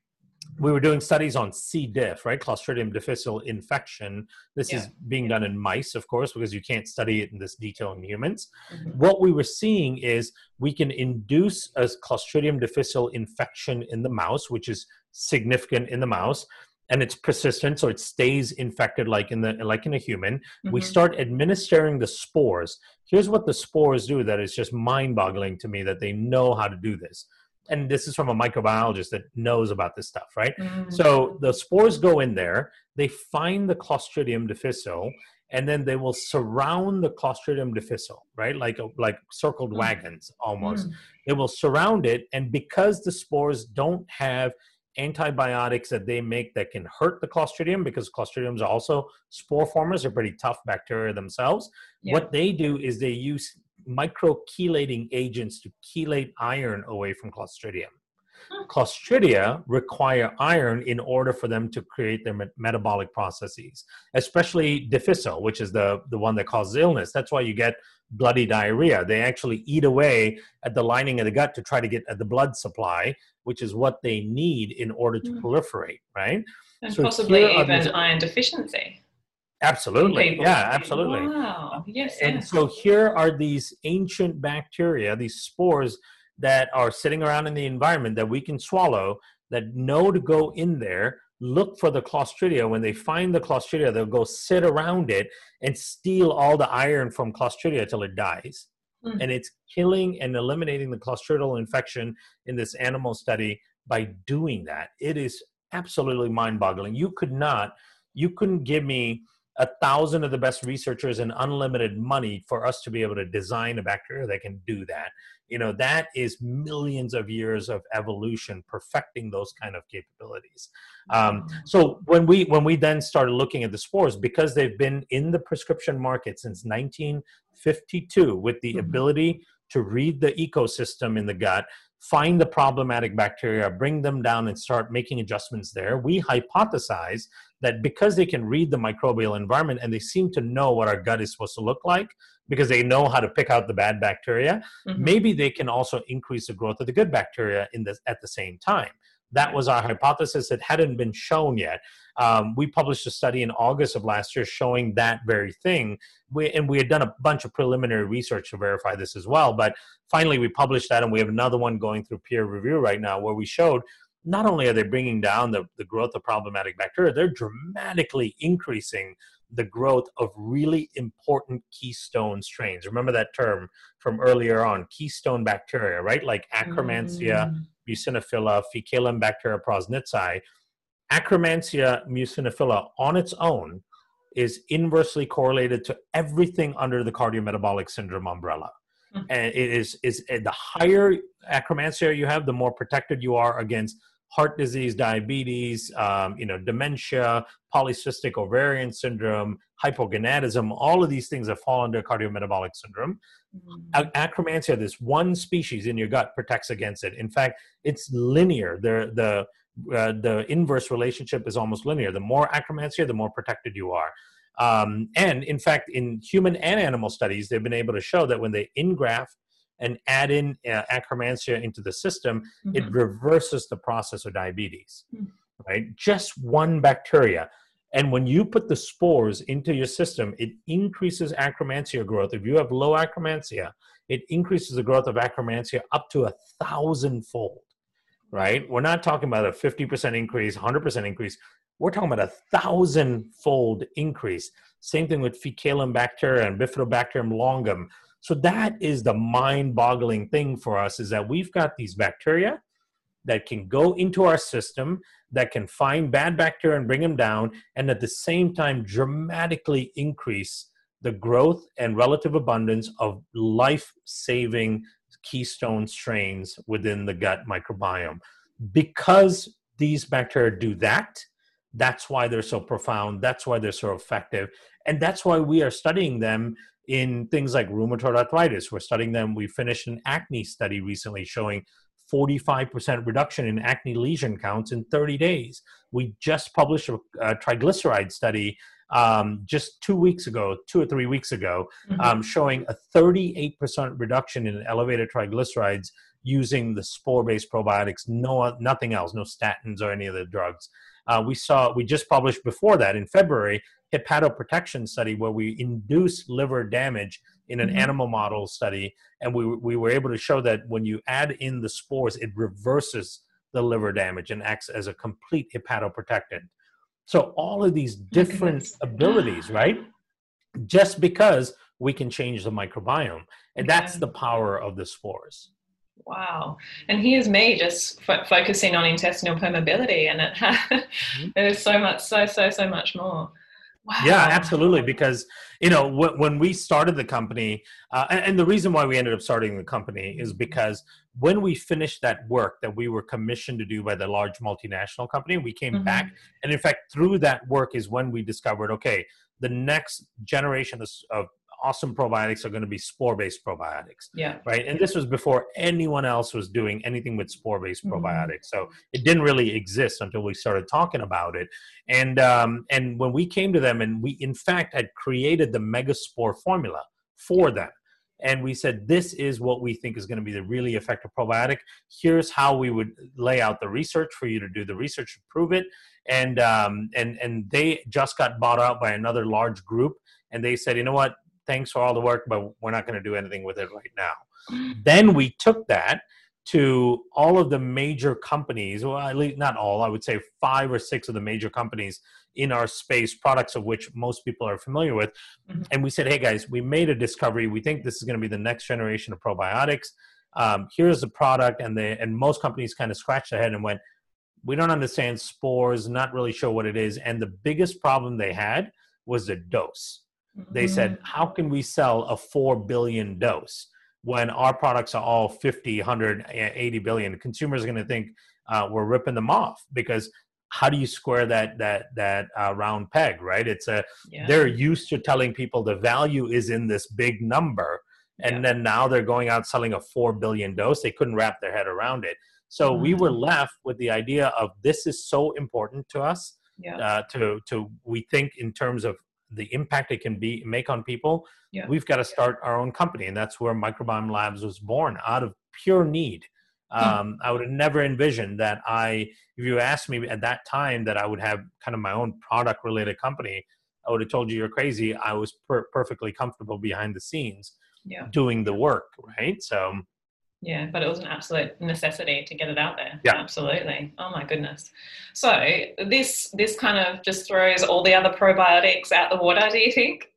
we were doing studies on C. diff, right? Clostridium difficile infection. This yeah. is being done in mice, of course, because you can't study it in this detail in humans. Mm-hmm. What we were seeing is we can induce a Clostridium difficile infection in the mouse, which is significant in the mouse, and it's persistent, so it stays infected like in the like in a human. Mm-hmm. We start administering the spores. Here's what the spores do that is just mind-boggling to me that they know how to do this and this is from a microbiologist that knows about this stuff, right? Mm-hmm. So the spores go in there, they find the Clostridium difficile, and then they will surround the Clostridium difficile, right? Like like circled mm-hmm. wagons almost. Mm-hmm. They will surround it, and because the spores don't have antibiotics that they make that can hurt the Clostridium, because Clostridiums are also spore formers, they're pretty tough bacteria themselves. Yeah. What they do is they use microchelating agents to chelate iron away from Clostridium. Clostridia require iron in order for them to create their metabolic processes, especially difficile, which is the, the one that causes illness. That's why you get bloody diarrhea. They actually eat away at the lining of the gut to try to get at the blood supply, which is what they need in order to mm. proliferate, right? And so possibly even these, iron deficiency. Absolutely. Yeah, absolutely. Wow. Yes. And yes. so here are these ancient bacteria, these spores that are sitting around in the environment that we can swallow that know to go in there, look for the Clostridia. When they find the Clostridia, they'll go sit around it and steal all the iron from Clostridia till it dies. Mm. And it's killing and eliminating the clostridial infection in this animal study by doing that. It is absolutely mind boggling. You could not, you couldn't give me a thousand of the best researchers and unlimited money for us to be able to design a bacteria that can do that you know that is millions of years of evolution perfecting those kind of capabilities um, mm-hmm. so when we when we then started looking at the spores because they've been in the prescription market since 1952 with the mm-hmm. ability to read the ecosystem in the gut find the problematic bacteria, bring them down, and start making adjustments there. We hypothesize that because they can read the microbial environment and they seem to know what our gut is supposed to look like because they know how to pick out the bad bacteria, mm-hmm. maybe they can also increase the growth of the good bacteria in the, at the same time. That was our hypothesis. It hadn't been shown yet. Um, we published a study in August of last year showing that very thing. We, and we had done a bunch of preliminary research to verify this as well. But finally, we published that, and we have another one going through peer review right now where we showed not only are they bringing down the, the growth of problematic bacteria, they're dramatically increasing the growth of really important keystone strains. Remember that term from earlier on, keystone bacteria, right? Like Akkermansia, mm. muciniphila, Faecalibacteria prausnitzii. Akkermansia muciniphila on its own is inversely correlated to everything under the cardiometabolic syndrome umbrella. Mm. And it is, is the higher Akkermansia you have, the more protected you are against heart disease, diabetes, um, you know, dementia, polycystic ovarian syndrome, hypogonadism, all of these things that fall under cardiometabolic syndrome. Mm-hmm. Akkermansia, this one species in your gut protects against it. In fact, it's linear. The the uh, the inverse relationship is almost linear. The more Akkermansia, the more protected you are. Um, and in fact, in human and animal studies, they've been able to show that when they ingraft and add in uh, Akkermansia into the system, mm-hmm. it reverses the process of diabetes, mm-hmm. right? Just one bacteria. And when you put the spores into your system, it increases Akkermansia growth. If you have low Akkermansia, it increases the growth of Akkermansia up to a thousandfold, right? We're not talking about a 50% increase, 100% increase. We're talking about a thousandfold increase. Same thing with Faecalibacter and Bifidobacterium longum. So that is the mind-boggling thing for us is that we've got these bacteria that can go into our system that can find bad bacteria and bring them down and at the same time dramatically increase the growth and relative abundance of life-saving keystone strains within the gut microbiome. Because these bacteria do that that's why they're so profound that's why they're so effective and that's why we are studying them in things like rheumatoid arthritis. We're studying them. We finished an acne study recently showing 45% reduction in acne lesion counts in 30 days. We just published a, a triglyceride study um, just two weeks ago, two or three weeks ago, mm-hmm. um, showing a 38% reduction in elevated triglycerides using the spore-based probiotics, no nothing else, no statins or any of the drugs. Uh, we saw we just published before that in February hepatoprotection study where we induce liver damage in an mm-hmm. animal model study, and we we were able to show that when you add in the spores, it reverses the liver damage and acts as a complete hepatoprotectant. So all of these different abilities, right? Just because we can change the microbiome, and that's the power of the spores. Wow. And here's me just f- focusing on intestinal permeability, and it mm-hmm. there's so much, so, so, so much more. Wow. Yeah, absolutely. Because you know w- when we started the company, uh, and, and, the reason why we ended up starting the company is because when we finished that work that we were commissioned to do by the large multinational company, we came mm-hmm. back, and in fact, through that work is when we discovered, okay, the next generation of awesome probiotics are going to be spore-based probiotics. Yeah. Right. And this was before anyone else was doing anything with spore-based mm-hmm. probiotics. So it didn't really exist until we started talking about it. And um, and when we came to them, and we in fact had created the Megaspore formula for them. And we said, this is what we think is going to be the really effective probiotic. Here's how we would lay out the research for you to do the research to prove it. And um, and and they just got bought out by another large group, and they said, you know what, thanks for all the work, but we're not going to do anything with it right now. then we took that to all of the major companies, well, at least not all, I would say five or six of the major companies in our space, products of which most people are familiar with. Mm-hmm. And we said, hey guys, we made a discovery. We think this is going to be the next generation of probiotics. Um, here's the product. And, they, and most companies kind of scratched their head and went, we don't understand spores, not really sure what it is. And the biggest problem they had was the dose they said, mm-hmm. how can we sell a 4 billion dose when our products are all 50, 100, 80 billion? Consumers are going to think uh, we're ripping them off because how do you square that that that uh, round peg right it's a yeah. they're used to telling people the value is in this big number and yeah. then now they're going out selling a 4 billion dose they couldn't wrap their head around it so mm-hmm. we were left with the idea of this is so important to us yeah. uh, to to we think in terms of the impact it can be make on people yeah. we've got to start our own company and that's where microbiome labs was born out of pure need Hmm. Um, I would have never envisioned that I, if you asked me at that time that I would have kind of my own product related company, I would have told you you're crazy. I was per- perfectly comfortable behind the scenes Yeah. doing the work, right? So, Yeah, but it was an absolute necessity to get it out there. Yeah. absolutely. Oh my goodness. So this this kind of just throws all the other probiotics out the water. Do you think?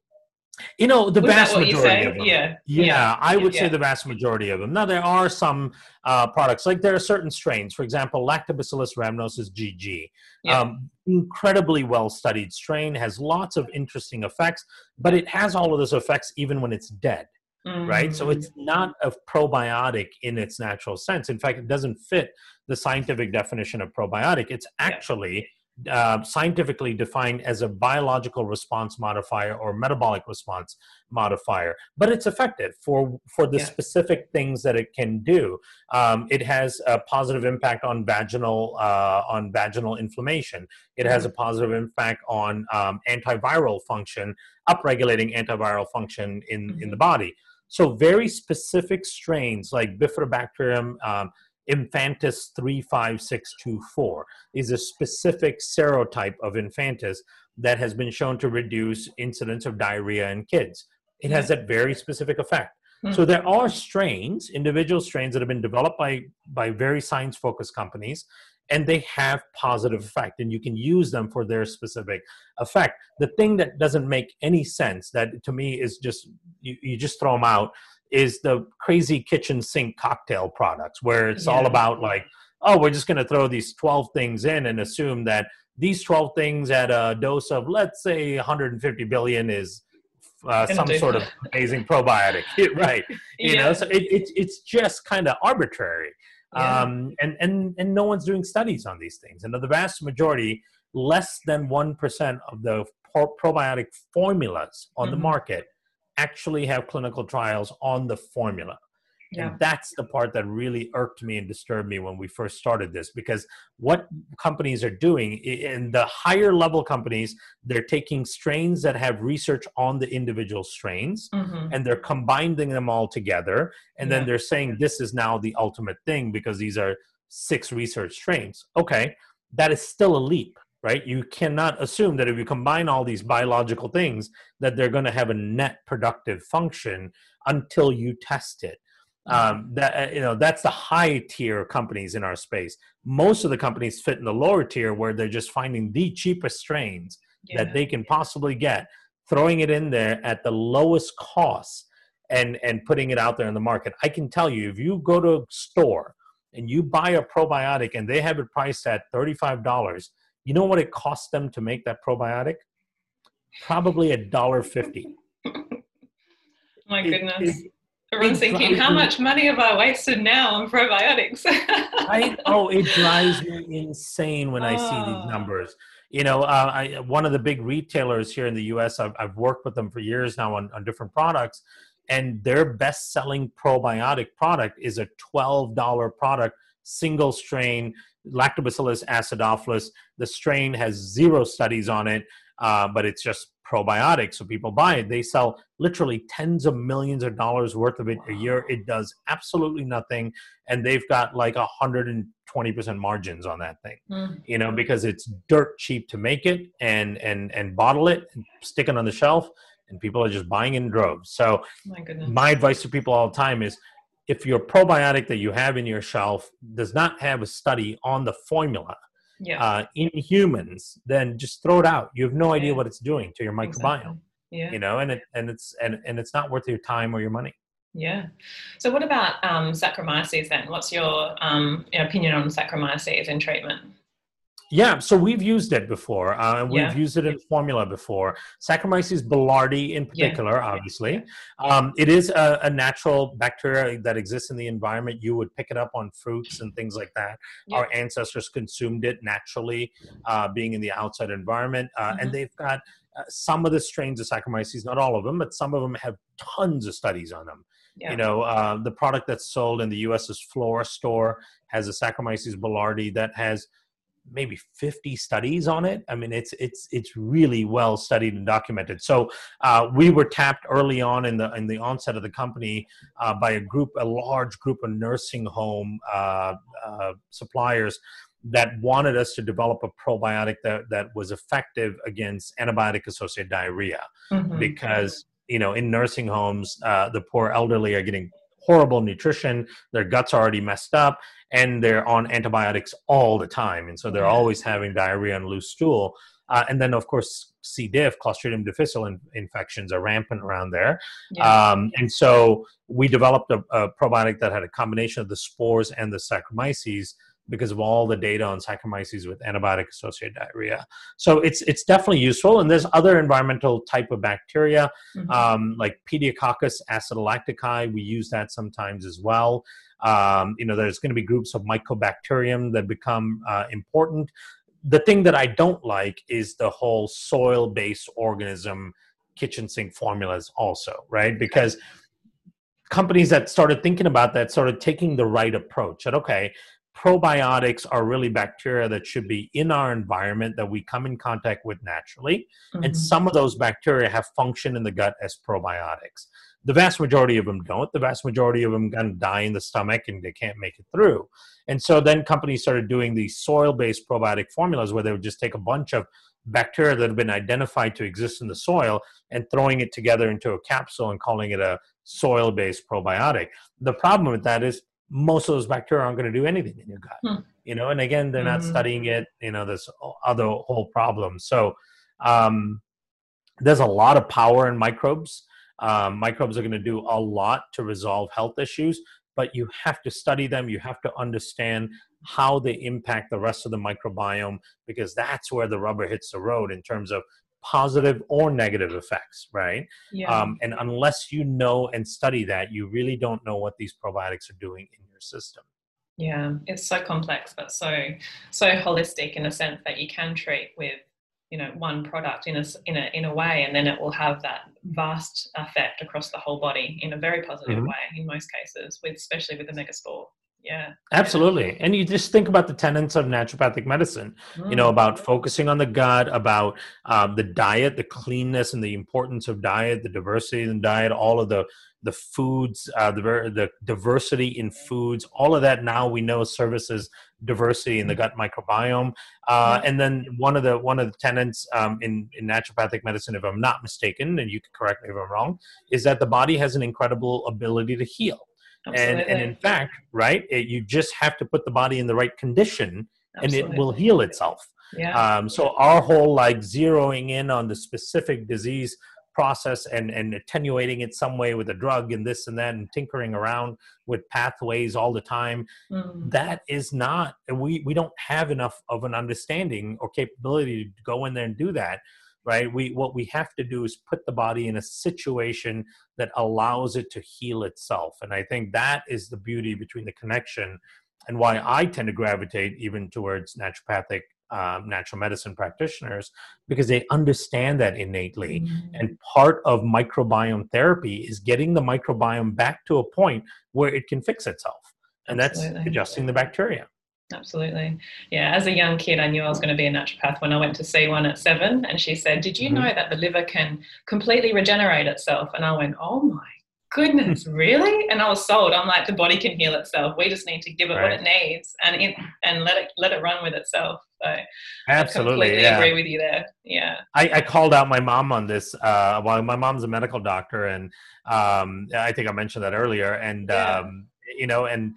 you know, the Was vast majority of them. Yeah. Yeah, I would yeah. say the vast majority of them. Now, there are some uh, products, like there are certain strains. For example, Lactobacillus rhamnosus GG. Yeah. Um, incredibly well studied strain, has lots of interesting effects, but it has all of those effects even when it's dead, right? So Mm. it's not a probiotic in its natural sense. In fact, it doesn't fit the scientific definition of probiotic. It's actually uh, scientifically defined as a biological response modifier or metabolic response modifier, but it's effective for for the Yeah. specific things that it can do. Um, it has a positive impact on vaginal uh, on vaginal inflammation. It has a positive impact on um, antiviral function, upregulating antiviral function in in the body. So very specific strains like Bifidobacterium. Um, Infantis 35624 is a specific serotype of Infantis that has been shown to reduce incidence of diarrhea in kids. It has that very specific effect. Hmm. So there are strains, individual strains that have been developed by by very science focused companies and they have positive effect and you can use them for their specific effect. The thing that doesn't make any sense that to me is just you, you just throw them out is the crazy kitchen sink cocktail products where it's all about like oh we're just going to throw these 12 things in and assume that these 12 things at a dose of let's say 150 billion is uh, some sort of amazing probiotic right you Yeah. know so it, it, it's just kind of arbitrary Yeah. um, and, and, and no one's doing studies on these things and the vast majority less than 1% of the pro- probiotic formulas on the Mhm. market actually have clinical trials on the formula Yeah. and that's the part that really irked me and disturbed me when we first started this because what companies are doing in the higher level companies, they're taking strains that have research on the individual strains Mhm. and they're combining them all together. And then they're saying this is now the ultimate thing because these are six research strains. Okay, that is still a leap. Right, you cannot assume that if you combine all these biological things, that they're going to have a net productive function until you test it um, that uh, you know that's the high tier companies in our space most of the companies fit in the lower tier where they're just finding the cheapest strains Yeah. that they can possibly get throwing it in there at the lowest cost and and putting it out there in the market i can tell you if you go to a store and you buy a probiotic and they have it priced at $35 you know what it costs them to make that probiotic probably a dollar fifty My It- goodness. it- Everyone's thinking, how much money have I wasted now on probiotics? I oh, it drives me insane when I see Ah. these numbers. You know, uh, I, one of the big retailers here in the U.S. I've, I've worked with them for years now on, on different products, and their best-selling probiotic product is a twelve dollar product, single strain, Lactobacillus acidophilus. The strain has zero studies on it, uh, but it's just probiotic, so people buy it. They sell literally tens of millions of dollars worth of it a year. It does absolutely nothing, and they've got like a hundred and twenty percent margins on that thing. Mm, You know, because it's dirt cheap to make it and and and bottle it and stick it on the shelf, and people are just buying in droves. So my my advice to people all the time is if your probiotic that you have in your shelf does not have a study on the formula yeah. uh, in humans, then just throw it out. You have no idea Yeah. what it's doing to your microbiome. exactly. Yeah. You know, and it and it's and, and it's not worth your time or your money. Yeah. So, what about um, Saccharomyces then? What's your um, opinion on Saccharomyces in treatment? Yeah, so we've used it before. Uh, we've Yeah. used it in formula before. Saccharomyces boulardii, in Yeah. particular, obviously, um, it is a, a natural bacteria that exists in the environment. You would pick it up on fruits and things like that. Yeah. Our ancestors consumed it naturally, uh, being in the outside environment, uh, Mhm. and they've got uh, some of the strains of Saccharomyces, not all of them, but some of them have tons of studies on them. Yeah. You know, uh, the product that's sold in the U.S. is Florastor has a Saccharomyces boulardii that has maybe 50 studies on it. I mean it's it's it's really well studied and documented. So uh, we were tapped early on in the in the onset of the company uh, by a group a large group of nursing home uh, uh suppliers that wanted us to develop a probiotic that, that was effective against antibiotic associated diarrhea. Mm-hmm. because you know in nursing homes uh, the poor elderly are getting horrible nutrition their guts are already messed up and they're on antibiotics all the time. And so they're always having diarrhea and loose stool. Uh, and then of course c. diff clostridium difficile in- infections are rampant around there. Yeah. um, and so we developed a, a, probiotic that had a combination of the spores and the saccharomyces because of all the data on Saccharomyces with antibiotic associated diarrhea. So it's it's definitely useful. And there's other environmental type of bacteria mm-hmm. um, like Pediococcus acidilactici. We use that sometimes as well. Um, you know, there's going to be groups of mycobacterium that become uh, important. The thing that I don't like is the whole soil-based organism kitchen sink formulas also, right? Because companies that started thinking about that started taking the right approach. That okay, probiotics are really bacteria that should be in our environment that we come in contact with naturally. Mm-hmm. And some of those bacteria have function in the gut as probiotics. The vast majority of them don't. The vast majority of them kind of die in the stomach and they can't make it through. And so then companies started doing these soil based probiotic formulas where they would just take a bunch of bacteria that have been identified to exist in the soil and throwing it together into a capsule and calling it a soil based probiotic. The problem with that is most of those bacteria aren't going to do anything in your gut hmm. you know and again they're not mm-hmm. studying it you know this other whole problem so um, there's a lot of power in microbes um, microbes are going to do a lot to resolve health issues but you have to study them you have to understand how they impact the rest of the microbiome because that's where the rubber hits the road in terms of positive or negative effects, right? Yeah. Um, and unless you know and study that, you really don't know what these probiotics are doing in your system. Yeah, it's so complex, but so so holistic in a sense that you can treat with you know one product in a in a in a way, and then it will have that vast effect across the whole body in a very positive mm-hmm. way in most cases, with especially with the megaspore yeah absolutely and you just think about the tenets of naturopathic medicine mm. you know about mm. focusing on the gut about um, the diet the cleanness and the importance of diet the diversity in diet all of the the foods uh, the, the diversity in foods all of that now we know services diversity in the mm. gut microbiome uh, and then one of the one of the tenets um, in, in naturopathic medicine if i'm not mistaken and you can correct me if i'm wrong is that the body has an incredible ability to heal and, and in fact, right, it, you just have to put the body in the right condition Absolutely. and it will heal itself. Yeah. Um, so our whole like zeroing in on the specific disease process and, and attenuating it some way with a drug and this and that and tinkering around with pathways all the time mm. that is not we we don't have enough of an understanding or capability to go in there and do that right we what we have to do is put the body in a situation that allows it to heal itself and i think that is the beauty between the connection and why i tend to gravitate even towards naturopathic um, natural medicine practitioners because they understand that innately. Mm-hmm. And part of microbiome therapy is getting the microbiome back to a point where it can fix itself. And Absolutely. that's adjusting the bacteria. Absolutely. Yeah, as a young kid, I knew I was going to be a naturopath when I went to see one at seven. And she said, Did you mm-hmm. know that the liver can completely regenerate itself? And I went, Oh my goodness, really? And I was sold. I'm like, the body can heal itself. We just need to give it right. what it needs and it, and let it let it run with itself. So absolutely, I completely yeah. agree with you there. Yeah. I, I called out my mom on this. Uh, well, my mom's a medical doctor, and um, I think I mentioned that earlier. And yeah. um, you know, and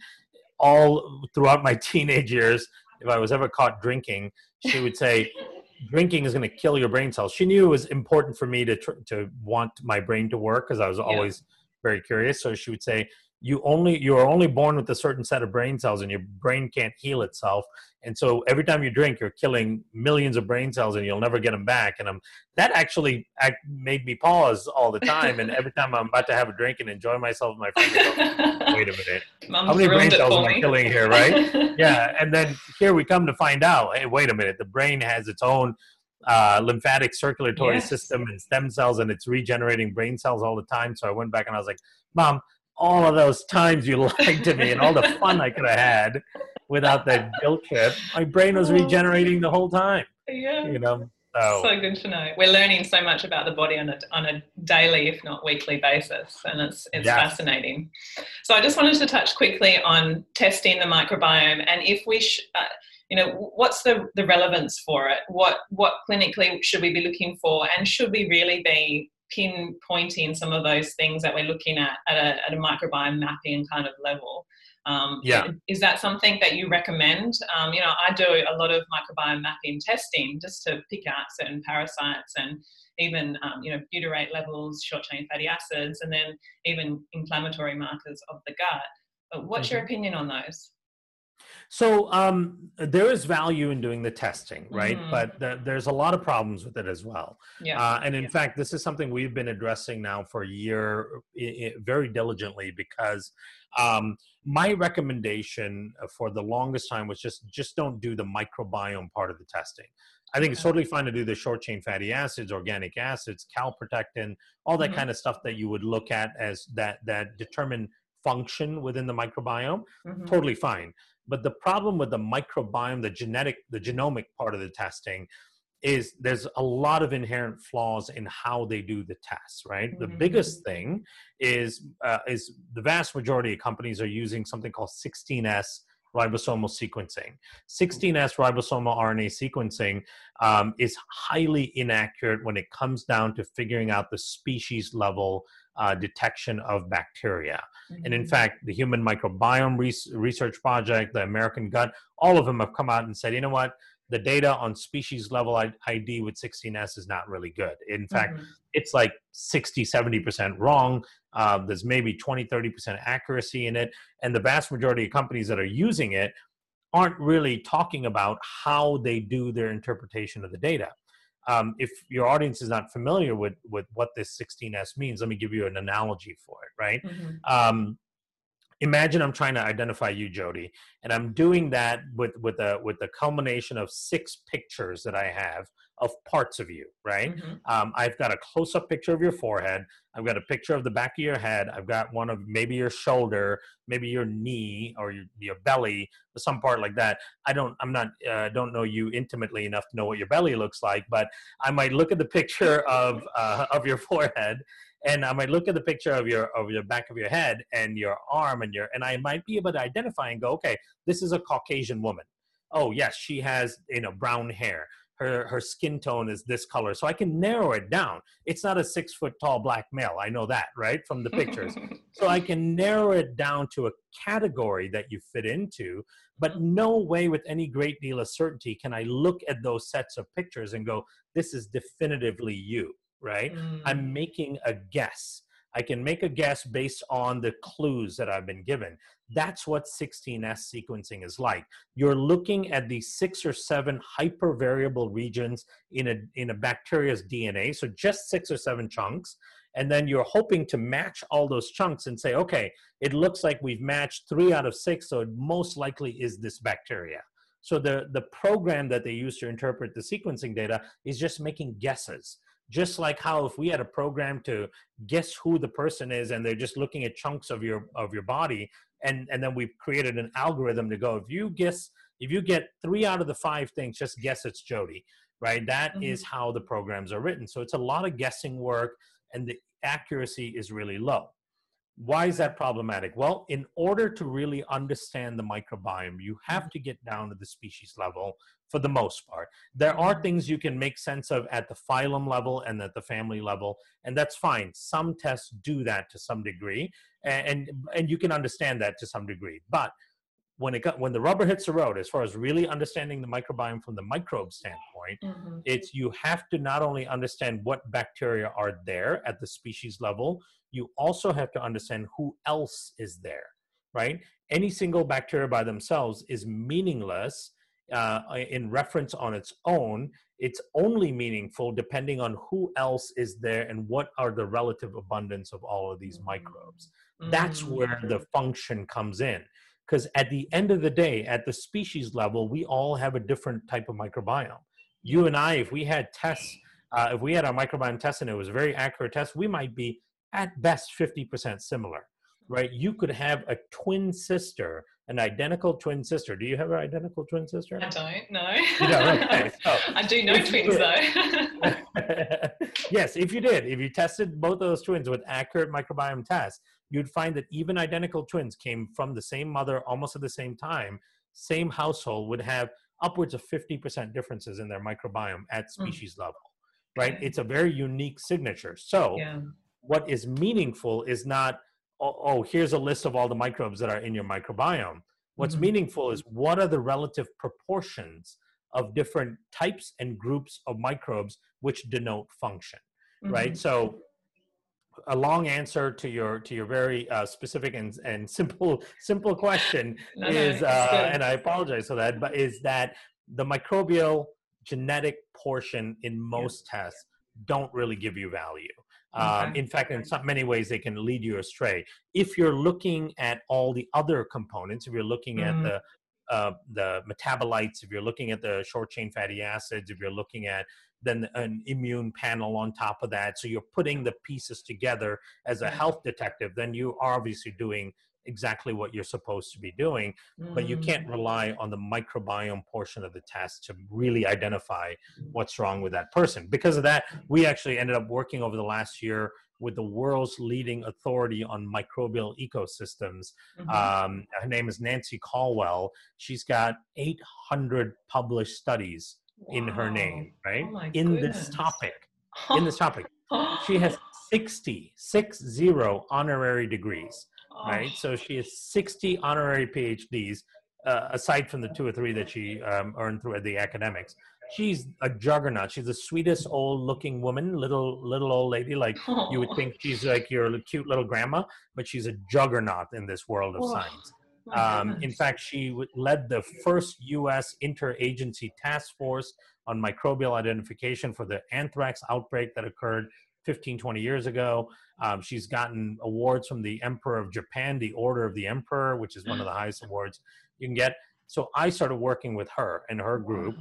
all throughout my teenage years, if I was ever caught drinking, she would say, "Drinking is going to kill your brain cells." She knew it was important for me to tr- to want my brain to work because I was always yeah. very curious. So she would say, "You only you are only born with a certain set of brain cells, and your brain can't heal itself. And so every time you drink, you're killing millions of brain cells, and you'll never get them back." And I'm that actually made me pause all the time. and every time I'm about to have a drink and enjoy myself with my friends, wait a minute. Mom's How many brain cells am I killing here, right? yeah. And then here we come to find out, hey, wait a minute, the brain has its own uh, lymphatic circulatory yes. system and stem cells, and it's regenerating brain cells all the time. So I went back and I was like, Mom, all of those times you lied to me and all the fun I could have had without that guilt trip. My brain was regenerating the whole time. Yeah. You know. So. so good to know. We're learning so much about the body on a, on a daily, if not weekly basis, and it's it's yes. fascinating. So I just wanted to touch quickly on testing the microbiome, and if we, sh- uh, you know, what's the the relevance for it? What what clinically should we be looking for, and should we really be pinpointing some of those things that we're looking at at a, at a microbiome mapping kind of level? Um, yeah. Is that something that you recommend? Um, you know, I do a lot of microbiome mapping testing just to pick out certain parasites and even, um, you know, butyrate levels, short chain fatty acids, and then even inflammatory markers of the gut. But what's mm-hmm. your opinion on those? So um, there is value in doing the testing, right? Mm-hmm. But th- there's a lot of problems with it as well. Yeah. Uh, and in yeah. fact, this is something we've been addressing now for a year I- I, very diligently because um, my recommendation for the longest time was just just don't do the microbiome part of the testing. I think it's totally fine to do the short chain fatty acids, organic acids, calprotectin, all that mm-hmm. kind of stuff that you would look at as that that determine function within the microbiome. Mm-hmm. Totally fine. But the problem with the microbiome, the genetic, the genomic part of the testing is there's a lot of inherent flaws in how they do the tests right mm-hmm. the biggest thing is uh, is the vast majority of companies are using something called 16s ribosomal sequencing 16s ribosomal rna sequencing um, is highly inaccurate when it comes down to figuring out the species level uh, detection of bacteria. Mm-hmm. And in mm-hmm. fact, the Human Microbiome Research Project, the American Gut, all of them have come out and said, you know what? The data on species level ID with 16S is not really good. In fact, mm-hmm. it's like 60, 70% wrong. Uh, there's maybe 20, 30% accuracy in it. And the vast majority of companies that are using it aren't really talking about how they do their interpretation of the data um, if your audience is not familiar with with what this 16s means let me give you an analogy for it right mm-hmm. um, imagine i'm trying to identify you jody and i'm doing that with with a with the culmination of six pictures that i have of parts of you, right? Mm-hmm. Um, I've got a close up picture of your forehead. I've got a picture of the back of your head. I've got one of maybe your shoulder, maybe your knee or your, your belly, some part like that. I don't, I'm not, uh, don't know you intimately enough to know what your belly looks like, but I might look at the picture of, uh, of your forehead and I might look at the picture of your of your back of your head and your arm and your and I might be able to identify and go, okay, this is a Caucasian woman. Oh yes, she has you know brown hair her her skin tone is this color. So i can narrow it down. It's not a six foot tall black male. I know that right from the pictures. So i can narrow it down to a category that you fit into but no way with any great deal of certainty can i look at those sets of pictures and go this is definitively you right? Mm. i'm making a guess I can make a guess based on the clues that I've been given. That's what 16S sequencing is like. You're looking at the six or seven hypervariable regions in a, in a bacteria's DNA, so just six or seven chunks. And then you're hoping to match all those chunks and say, okay, it looks like we've matched three out of six, so it most likely is this bacteria. So the, the program that they use to interpret the sequencing data is just making guesses just like how if we had a program to guess who the person is and they're just looking at chunks of your of your body and and then we've created an algorithm to go if you guess if you get three out of the five things just guess it's jody right That mm-hmm. is how the programs are written so it's a lot of guessing work and the accuracy is really low why is that problematic? Well, in order to really understand the microbiome, you have to get down to the species level for the most part. There are things you can make sense of at the phylum level and at the family level, and that's fine. Some tests do that to some degree, and and you can understand that to some degree. But when it got, when the rubber hits the road, as far as really understanding the microbiome from the microbe standpoint, mm-hmm. it's you have to not only understand what bacteria are there at the species level, you also have to understand who else is there, right? Any single bacteria by themselves is meaningless uh, in reference on its own. It's only meaningful depending on who else is there and what are the relative abundance of all of these microbes. That's mm. where the function comes in. Because at the end of the day, at the species level, we all have a different type of microbiome. You and I, if we had tests, uh, if we had our microbiome test and it was a very accurate test, we might be at best 50% similar, right? You could have a twin sister an identical twin sister. Do you have an identical twin sister? I don't no. You don't, okay. So, I do know twins though. yes, if you did, if you tested both of those twins with accurate microbiome tests, you'd find that even identical twins came from the same mother almost at the same time, same household would have upwards of 50% differences in their microbiome at Mm. species level, right? It's a very unique signature. So, yeah. what is meaningful is not, oh, oh, here's a list of all the microbes that are in your microbiome. What's Mhm. meaningful is what are the relative proportions of different types and groups of microbes which denote function, right? Mhm. So, a long answer to your to your very uh, specific and, and simple simple question No, no, is it's uh, and I apologize for that, but is that the microbial genetic portion in most tests don't really give you value. Um, Okay. in fact, in some, many ways, they can lead you astray. If you're looking at all the other components, if you're looking Mm. at the uh, the metabolites, if you're looking at the short chain fatty acids, if you're looking at then an immune panel on top of that, so you're putting the pieces together as a health detective, then you are obviously doing exactly what you're supposed to be doing but you Mm. can't rely on the microbiome portion of the test to really identify what's wrong with that person. Because of that, we actually ended up working over the last year with the world's leading authority on microbial ecosystems. Mhm. Um, her name is Nancy Colwell. She's got 800 published studies in her name, right? Oh in goodness. this topic. In this topic. She has 60, six zero honorary degrees Oh, right? So she has 60 honorary PhDs, uh, aside from the two or three that she um, earned through the academics. She's a juggernaut. She's the sweetest old-looking woman, little little old lady. Like you would Oh, think she's like your cute little grandma, but she's a juggernaut in this world of Whoa. science. Um, in fact, she w- led the first U.S. interagency task force on microbial identification for the anthrax outbreak that occurred 15, 20 years ago. Um, she's gotten awards from the Emperor of Japan, the Order of the Emperor, which is one of the highest awards you can get. So I started working with her and her group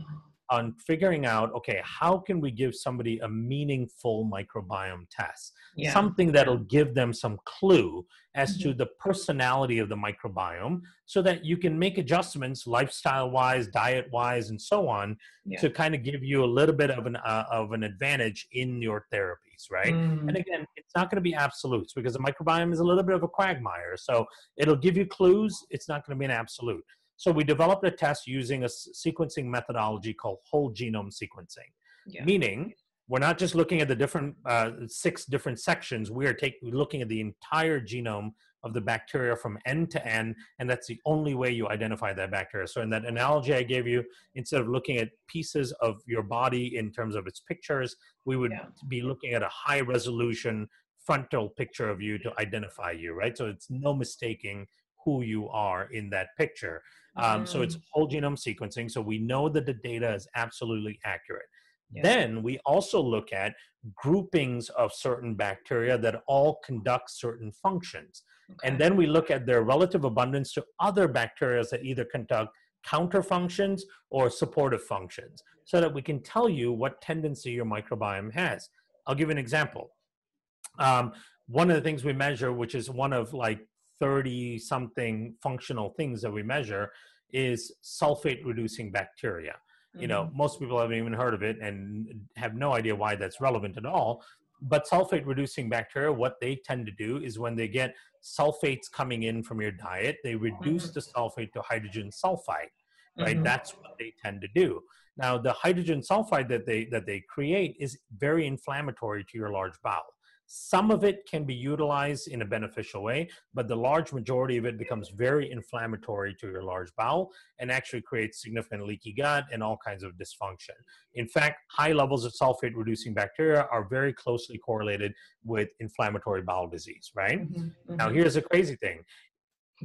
on figuring out okay, how can we give somebody a meaningful microbiome test? yeah. something that'll give them some clue as Mm-hmm. to the personality of the microbiome so that you can make adjustments lifestyle wise diet wise and so on Yeah. to kind of give you a little bit of an uh, of an advantage in your therapies right Mm. and again it's not going to be absolutes because the microbiome is a little bit of a quagmire so it'll give you clues it's not going to be an absolute so we developed a test using a sequencing methodology called whole genome sequencing yeah. meaning we're not just looking at the different uh, six different sections we are taking looking at the entire genome of the bacteria from end to end and that's the only way you identify that bacteria so in that analogy i gave you instead of looking at pieces of your body in terms of its pictures we would Yeah. be looking at a high resolution frontal picture of you to identify you right so it's no mistaking who you are in that picture um, so it's whole genome sequencing so we know that the data is absolutely accurate Yeah. then we also look at groupings of certain bacteria that all conduct certain functions. And then we look at their relative abundance to other bacteria that either conduct counter functions or supportive functions so that we can tell you what tendency your microbiome has. I'll give you an example. Um, one of the things we measure, which is one of like 30 something functional things that we measure, is sulfate reducing bacteria you know Mhm. most people haven't even heard of it and have no idea why that's relevant at all but sulfate reducing bacteria what they tend to do is when they get sulfates coming in from your diet they reduce Mhm. the sulfate to hydrogen sulfide right Mhm. that's what they tend to do now the hydrogen sulfide that they that they create is very inflammatory to your large bowel some of it can be utilized in a beneficial way but the large majority of it becomes very inflammatory to your large bowel and actually creates significant leaky gut and all kinds of dysfunction in fact high levels of sulfate reducing bacteria are very closely correlated with inflammatory bowel disease right Mhm. now, Mhm. here's the crazy thing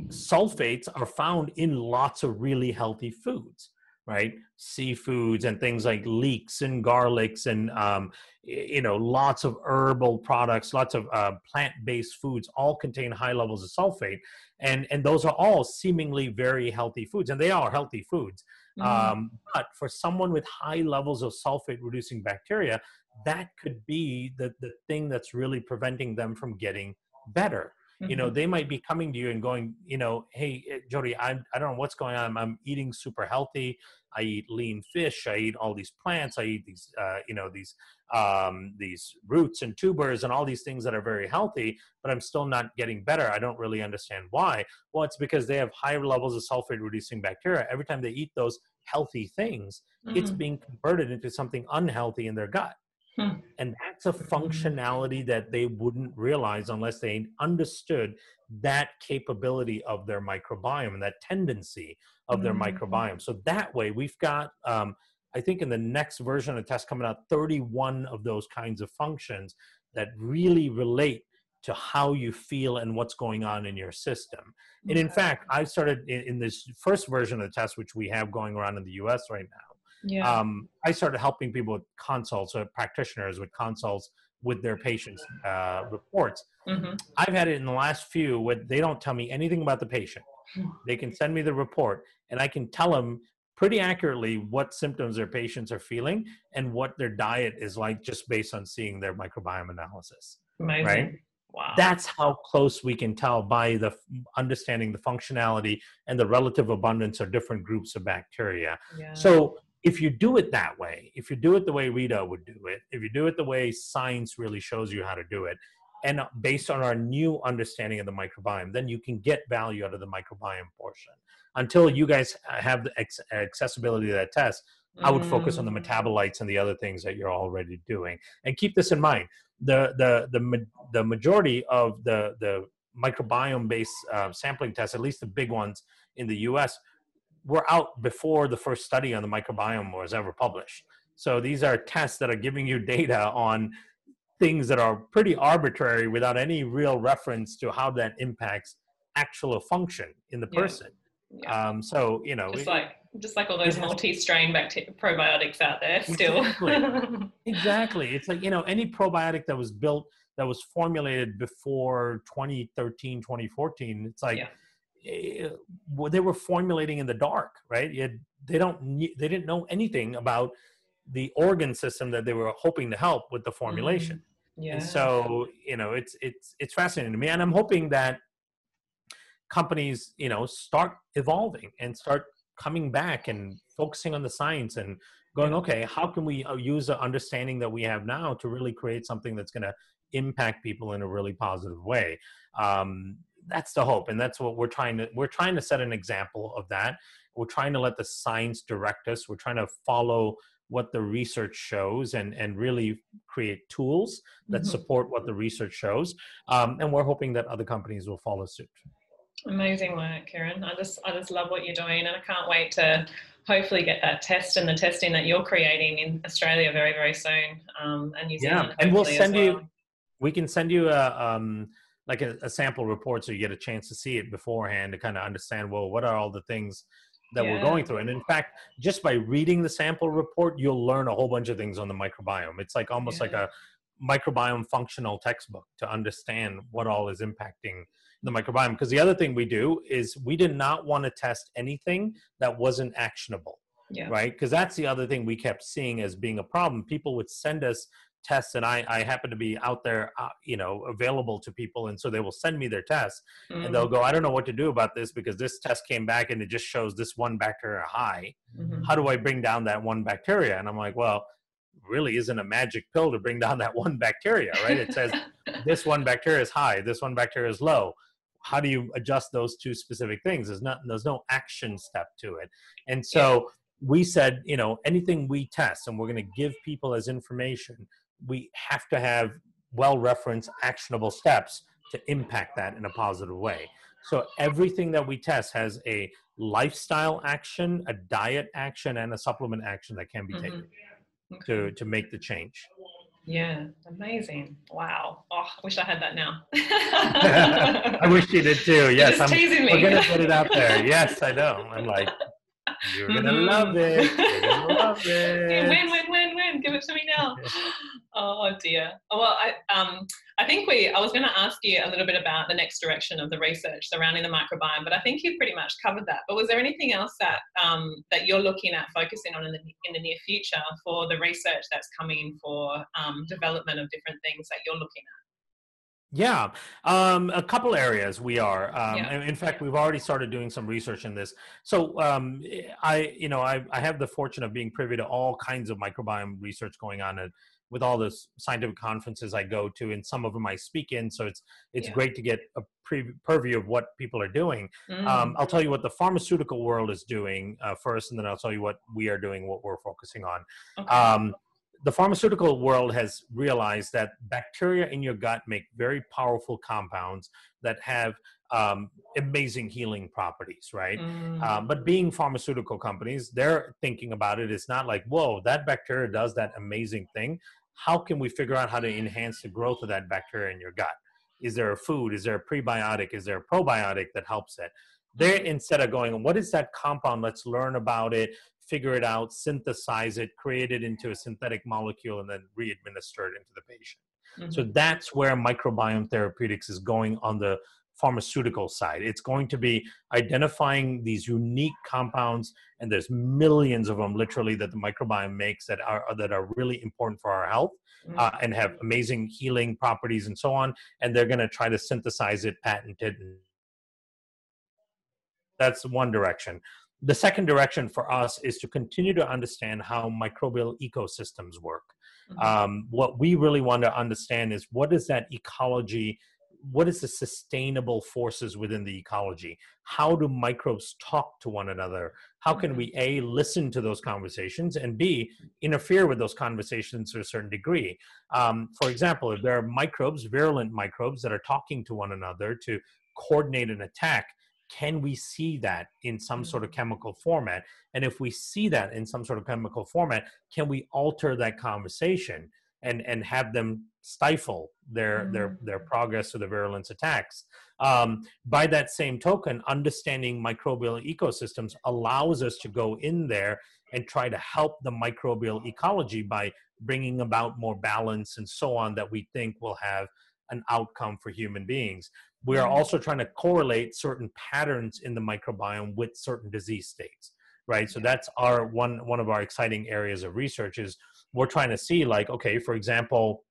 sulfates are found in lots of really healthy foods, right? Seafoods and things like leeks and garlics and, um, you know, lots of herbal products, lots of uh, plant based foods all contain high levels of sulfate. And, and those are all seemingly very healthy foods, and they are healthy foods. Mhm. Um, but for someone with high levels of sulfate reducing bacteria, that could be the, the thing that's really preventing them from getting better. You know they might be coming to you and going you know hey eh, jody I'm, i don't know what's going on. I'm eating super healthy. I eat lean fish. I eat all these plants. I eat these uh, you know these um, these roots and tubers and all these things that are very healthy but i'm still not getting better. I don't really understand why. Well it's because they have higher levels of sulfate reducing bacteria. Every time they eat those healthy things mm-hmm. it's being converted into something unhealthy in their gut Hmm. And that's a functionality that they wouldn't realize unless they understood that capability of their microbiome and that tendency of their mm-hmm. microbiome. So that way, we've got, um, I think, in the next version of the test coming out, 31 of those kinds of functions that really relate to how you feel and what's going on in your system. And in fact, I started in, in this first version of the test, which we have going around in the US right now yeah. um, I started helping people with consults, or practitioners with consults with their patients' uh, reports. Mm-hmm. I've had it in the last few where they don't tell me anything about the patient. Hmm. They can send me the report, and I can tell them pretty accurately what symptoms their patients are feeling and what their diet is like just based on seeing their microbiome analysis. Amazing. Right? Wow. That's how close we can tell by the understanding the functionality and the relative abundance of different groups of bacteria. Yeah. So if you do it that way, if you do it the way Rita would do it, if you do it the way science really shows you how to do it, and based on our new understanding of the microbiome, then you can get value out of the microbiome portion. Until you guys have the accessibility to that test, I would focus on the mm. metabolites and the other things that you're already doing. And keep this in mind: the the the the majority of the the microbiome based uh, sampling tests, at least the big ones in the U.S., were out before the first study on the microbiome was ever published. So these are tests that are giving you data on things that are pretty arbitrary without any real reference to how that impacts actual function in the person. Yeah. Um, so you know, just like just like all those multi-strain bacteria probiotics out there still. Exactly. exactly. It's like you know any probiotic that was built that was formulated before 2013 2014 it's like yeah Eh, they were formulating in the dark, right? Had, they don't they didn't know anything about the organ system that they were hoping to help with the formulation. Mm, yeah. And so you know it's it's it's fascinating to me, and I'm hoping that companies you know start evolving and start coming back and focusing on the science and going okay how can we uh, use the understanding that we have now to really create something that's going to impact people in a really positive way um, that's the hope and that's what we're trying to we're trying to set an example of that. We're trying to let the science direct us. We're trying to follow what the research shows and and really create tools that mm-hmm. support what the research shows. Um, and we're hoping that other companies will follow suit. Amazing work Kiran i just i just love what you're doing and i can't wait to hopefully get that test and the testing that you're creating in australia very very soon um, and new zealand yeah and we'll send well. you we can send you a um, like a, a, sample report so you get a chance to see it beforehand to kind of understand well what are all the things that yeah. we're going through and in fact just by reading the sample report you'll learn a whole bunch of things on the microbiome it's like almost yeah. like a microbiome functional textbook to understand what all is impacting the microbiome because the other thing we do is we did not want to test anything that wasn't actionable yeah. right because that's the other thing we kept seeing as being a problem people would send us tests and I, I happen to be out there, uh, you know, available to people. And so they will send me their tests mm-hmm. and they'll mm. go, I don't know what to do about this because this test came back and it just shows this one bacteria high. Mm-hmm. How do I bring down that one bacteria? And I'm like, well, really isn't a magic pill to bring down that one bacteria, right? It says this one bacteria is high, this one bacteria is low. How do you adjust those two specific things? There's not, there's no action step to it. And so we said, you know, anything we test and we're going to give people as information we have to have well referenced actionable steps to impact that in a positive way. So everything that we test has a lifestyle action, a diet action, and a supplement action that can be taken mm-hmm. okay. to to make the change. Yeah, amazing. Wow. Oh, I wish I had that now. I wish you did too. Yes, I'm, teasing me. we're gonna put it out there. Yes, I know. I'm like, you're gonna mm-hmm. love it. You're gonna love it. Win, Give it to me now. Oh dear. Well, I um I think we I was going to ask you a little bit about the next direction of the research surrounding the microbiome, but I think you've pretty much covered that. But was there anything else that um that you're looking at focusing on in the in the near future for the research that's coming for um, development of different things that you're looking at? Yeah, um, a couple areas we are. Um, Yeah. In fact, we've already started doing some research in this. So um, I, you know, I, I have the fortune of being privy to all kinds of microbiome research going on at, with all the scientific conferences I go to, and some of them I speak in. So it's it's Yeah. great to get a pre- purview of what people are doing. Mm. Um, I'll tell you what the pharmaceutical world is doing uh, first, and then I'll tell you what we are doing, what we're focusing on. Okay. The pharmaceutical world has realized that bacteria in your gut make very powerful compounds that have um, amazing healing properties, right? Mm. Um, but being pharmaceutical companies, they're thinking about it. It's not like, whoa, that bacteria does that amazing thing. How can we figure out how to enhance the growth of that bacteria in your gut? Is there a food? Is there a prebiotic? Is there a probiotic that helps it? They're instead of going, what is that compound? Let's learn about it, figure it out, synthesize it, create it into a synthetic molecule, and then re-administer it into the patient. Mhm. So that's where microbiome therapeutics is going on the pharmaceutical side. It's going to be identifying these unique compounds, and there's millions of them literally that the microbiome makes that are that are really important for our health Mm. uh, and have amazing healing properties and so on. And they're going to try to synthesize it, patent it. and That's one direction. The second direction for us is to continue to understand how microbial ecosystems work. Mhm. um, what we really want to understand is what is that ecology what is the sustainable forces within the ecology? How do microbes talk to one another? How can we a listen to those conversations and b interfere with those conversations to a certain degree? Um, for example if there are microbes virulent microbes that are talking to one another to coordinate an attack can we see that in some sort of chemical format? And if we see that in some sort of chemical format can we alter that conversation and and have them stifle their their their progress or the virulence attacks? Um, by that same token understanding microbial ecosystems allows us to go in there and try to help the microbial ecology by bringing about more balance and so on that we think will have an outcome for human beings we are Mhm. also trying to correlate certain patterns in the microbiome with certain disease states right so that's our one one of our exciting areas of research is we're trying to see like okay for example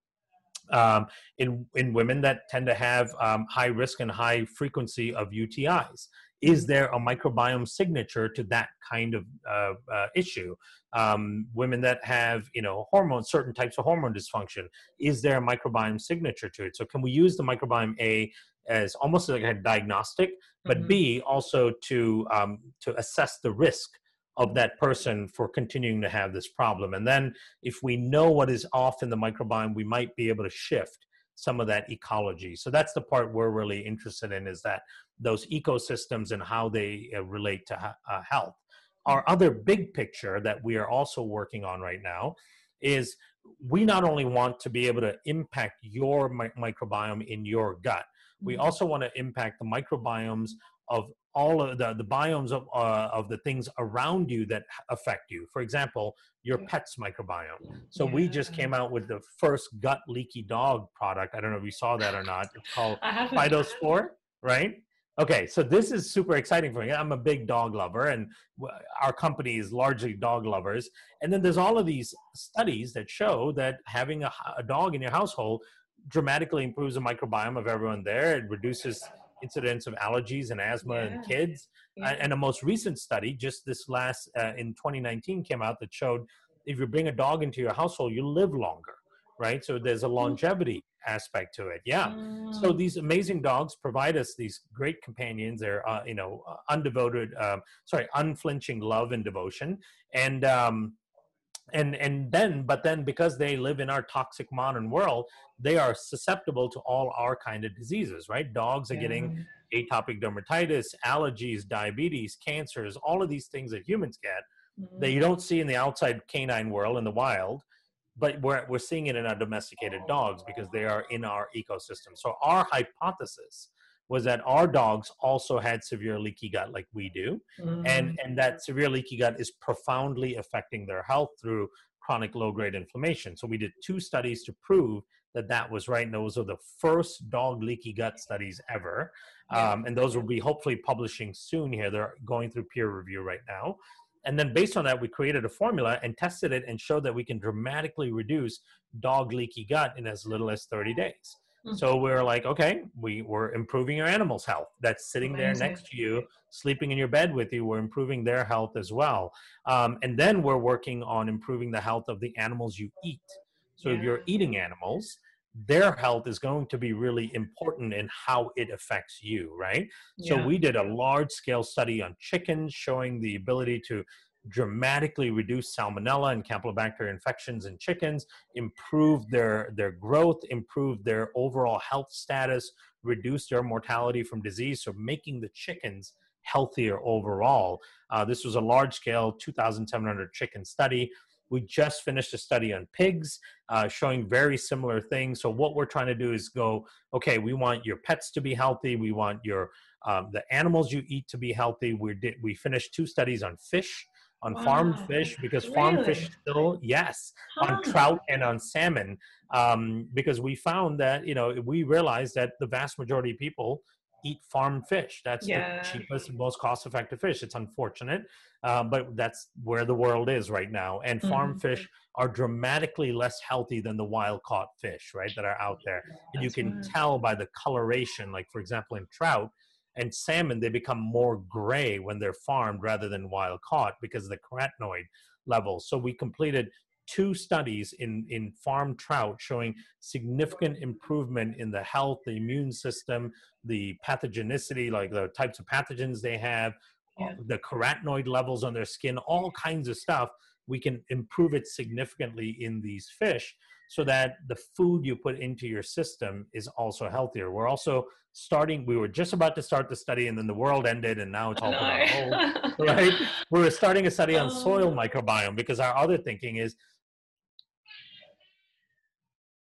um, in in women that tend to have um, high risk and high frequency of UTIs. Is there a microbiome signature to that kind of uh, uh, issue? Um, women that have you know hormone certain types of hormone dysfunction. Is there a microbiome signature to it? So can we use the microbiome A as almost like a diagnostic, but Mhm. B also to um, to assess the risk of that person for continuing to have this problem. And then if we know what is off in the microbiome, we might be able to shift some of that ecology. So that's the part we're really interested in is that those ecosystems and how they uh, relate to uh, health. Our other big picture that we are also working on right now is we not only want to be able to impact your mi- microbiome in your gut, we Mhm. also want to impact the microbiomes of all of the, the biomes of, uh, of the things around you that affect you. For example, your pet's microbiome. So we just came out with the first gut leaky dog product. I don't know if you saw that or not. It's called. Phytospore, right? Okay, so this is super exciting for me. I'm a big dog lover, and our company is largely dog lovers. And then there's all of these studies that show that having a dog in your household dramatically improves the microbiome of everyone there. It reduces incidence of allergies and asthma in kids. Yeah. And a most recent study, just this last uh, in 2019, came out that showed if you bring a dog into your household, you live longer, right? So there's a longevity aspect to it. Yeah. So Mm. these amazing dogs provide us these great companions. They're, uh, you know, undevoted, um, sorry, unflinching love and devotion, and um, and and then, but then because they live in our toxic modern world, they are susceptible to all our kind of diseases. Right? Dogs are getting atopic dermatitis, allergies, diabetes, cancers, all of these things that humans get Mm. that you don't see in the outside canine world in the wild but we're, we're seeing it in our domesticated dogs because they are in our ecosystem so our hypothesis was that our dogs also had severe leaky gut like we do. Mm. and and that severe leaky gut is profoundly affecting their health through chronic low grade inflammation. So we did two studies to prove that that was right and those are the first dog leaky gut studies ever. Um, and those will be hopefully publishing soon here. They're going through peer review right now. And then based on that we created a formula and tested it and showed that we can dramatically reduce dog leaky gut in as little as 30 days Mm. So we're like, okay, we we're improving your animal's health. That's sitting there next to you, sleeping in your bed with you. We're improving their health as well. Um, and then we're working on improving the health of the animals you eat. So if you're eating animals, their health is going to be really important in how it affects you, right? So we did a large scale study on chickens showing the ability to dramatically reduce salmonella and campylobacter infections in chickens, improve their, their growth, improve their overall health status, reduce their mortality from disease. So making the chickens healthier overall. Uh, this was a large scale 2,700 chicken study. We just finished a study on pigs uh, showing very similar things. So what we're trying to do is go, okay, we want your pets to be healthy. We want your um, the animals you eat to be healthy. We did we finished two studies on fish, on farmed fish because farmed fish still yes on trout and on salmon um, because we found that you know we realized that the vast majority of people eat farmed fish. That's Yeah. the cheapest and most cost-effective fish. It's unfortunate, uh, but that's where the world is right now. And farm Mhm. fish are dramatically less healthy than the wild-caught fish, right, that are out there. And you can right. tell by the coloration, like for example in trout and salmon, they become more gray when they're farmed rather than wild caught because of the carotenoid levels. So we completed two studies in, in farm trout showing significant improvement in the health, the immune system, the pathogenicity, like the types of pathogens they have, Yeah. Uh, the carotenoid levels on their skin, all kinds of stuff. We can improve it significantly in these fish so that the food you put into your system is also healthier. We're also starting, we were just about to start the study and then the world ended and now it's all on hold right? We were starting a study on oh. soil Oh. microbiome because our other thinking is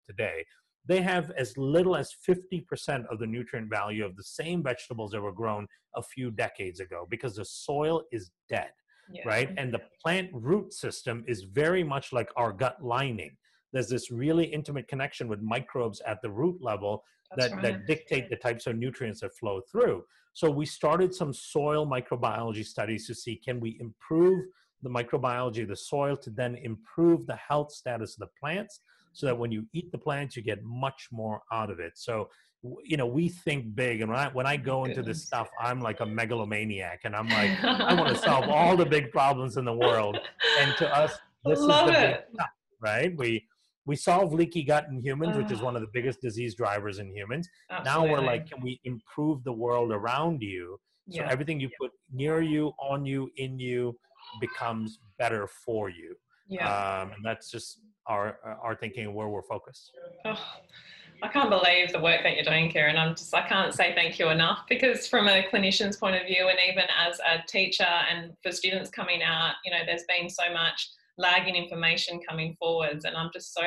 today they have as little as 50% of the nutrient value of the same vegetables that were grown a few decades ago because the soil is dead, Yeah. right? And the plant root system is very much like our gut lining. There's this really intimate connection with microbes at the root level That's that, right. that dictate the types of nutrients that flow through. So we started some soil microbiology studies to see can we improve the microbiology of the soil to then improve the health status of the plants so that when you eat the plants you get much more out of it. So you know we think big and when I when I go into this stuff I'm like a megalomaniac and I'm like I want to solve all the big problems in the world and to us this Love is the big it. stuff, right? We we solve leaky gut in humans, which is Ah. one of the biggest disease drivers in humans now we're like can we improve the world around you so yeah. everything you put near you on you in you becomes better for you yeah. um, and that's just our our thinking and where we're focused Oh, I can't believe the work that you're doing, Kiran. I'm just, I can't say thank you enough because, from a clinician's point of view, and even as a teacher and for students coming out, you know, there's been so much lagging information coming forwards, and I'm just so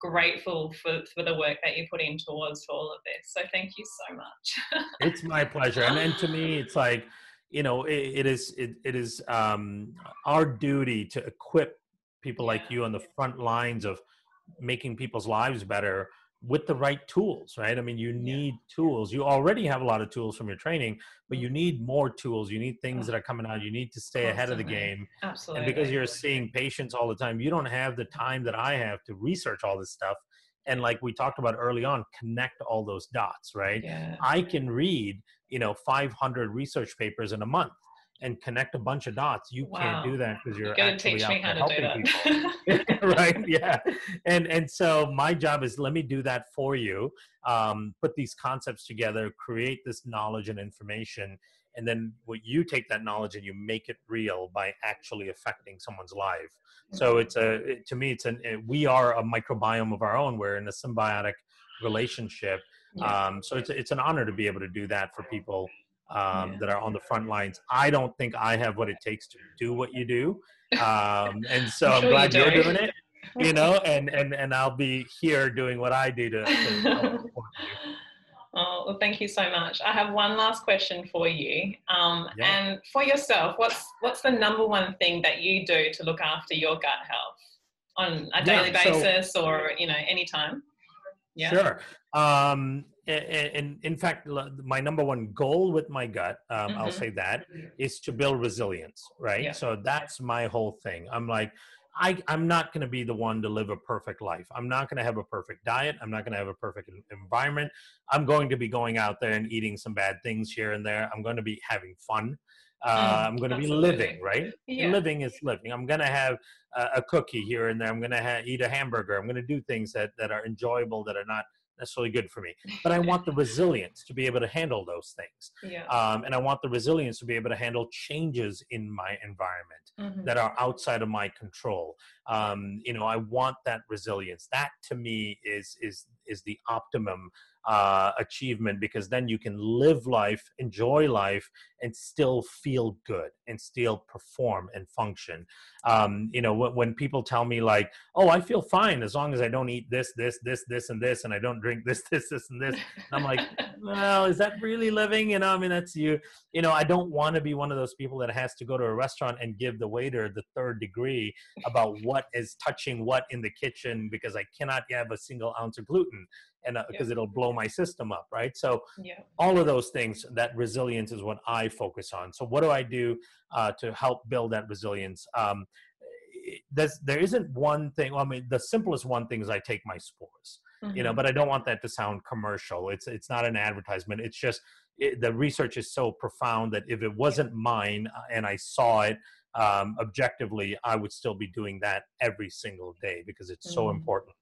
grateful for, for the work that you put in towards all of this. So, thank you so much. it's my pleasure and then to me it's like you know it, it is it, it is um, our duty to equip people like you on the front lines of making people's lives better with the right tools right? I mean you Yeah. need tools. You already have a lot of tools from your training but you mm-hmm. need more tools. You need things that are coming out. You need to stay ahead of the game. Absolutely. and because you're seeing patients all the time you don't have the time that i have to research all this stuff. And like we talked about early on connect all those dots right? Yeah. I can read, you know, 500 research papers in a month and connect a bunch of dots. You can't do that because you're You're actually teach out me how there helping that. people. right? Yeah. And and so my job is let me do that for you. Um, put these concepts together, create this knowledge and information, and then what you take that knowledge and you make it real by actually affecting someone's life. So it's a it- to me it's an it- we are a microbiome of our own. We're in a symbiotic relationship. Yeah. Um, so it's it's an honor to be able to do that for people um, Yeah. that are on the front lines. I don't think I have what it takes to do what you do, um, and so I'm I'm, you glad you're doing it. You know, and and and I'll be here doing what I do to. to. Oh, well, thank you so much. I have one last question for you. Um, Yeah. And for yourself, what's what's the number one thing that you do to look after your gut health on a Yeah, daily so- basis or you know anytime? Yeah. Sure. Um, and, in fact, my number one goal with my gut, um, I'll Mhm. say that, is to build resilience, right? Yeah. So that's my whole thing. I'm like, I, I'm not going to be the one to live a perfect life. I'm not going to have a perfect diet. I'm not going to have a perfect environment. I'm going to be going out there and eating some bad things here and there. I'm going to be having fun. Uh, mm, I'm going to be living, right? Yeah. Living is living. I'm going to have a, a, cookie here and there. I'm going to ha- eat a hamburger. I'm going to do things that, that are enjoyable, that are not necessarily good for me. But I want the resilience to be able to handle those things. Yeah. Um, and I want the resilience to be able to handle changes in my environment mm-hmm. that are outside of my control. Um, you know, I want that resilience. That to me is is is the optimum uh, achievement because then you can live life, enjoy life, and still feel good and still perform and function. Um, you know, when, when people tell me like, "Oh, I feel fine as long as I don't eat this, this, this, this, and this, and I don't drink this, this, this, and this," and I'm like, "Well, is that really living?" You know, I mean, that's you. You know, I don't want to be one of those people that has to go to a restaurant and give the waiter the third degree about what is touching what in the kitchen because I cannot have a single ounce of gluten and because uh, it'll blow my system up right so yeah. all of those things that resilience is what i focus on so what do i do uh, to help build that resilience um, there's, there isn't one thing well, i mean the simplest one thing is i take my spores mm-hmm. you know mm-hmm. but i don't want that to sound commercial it's it's not an advertisement it's just it, the research is so profound that if it wasn't mine uh, and i saw it um, objectively i would still be doing that every single day because it's mm-hmm. so important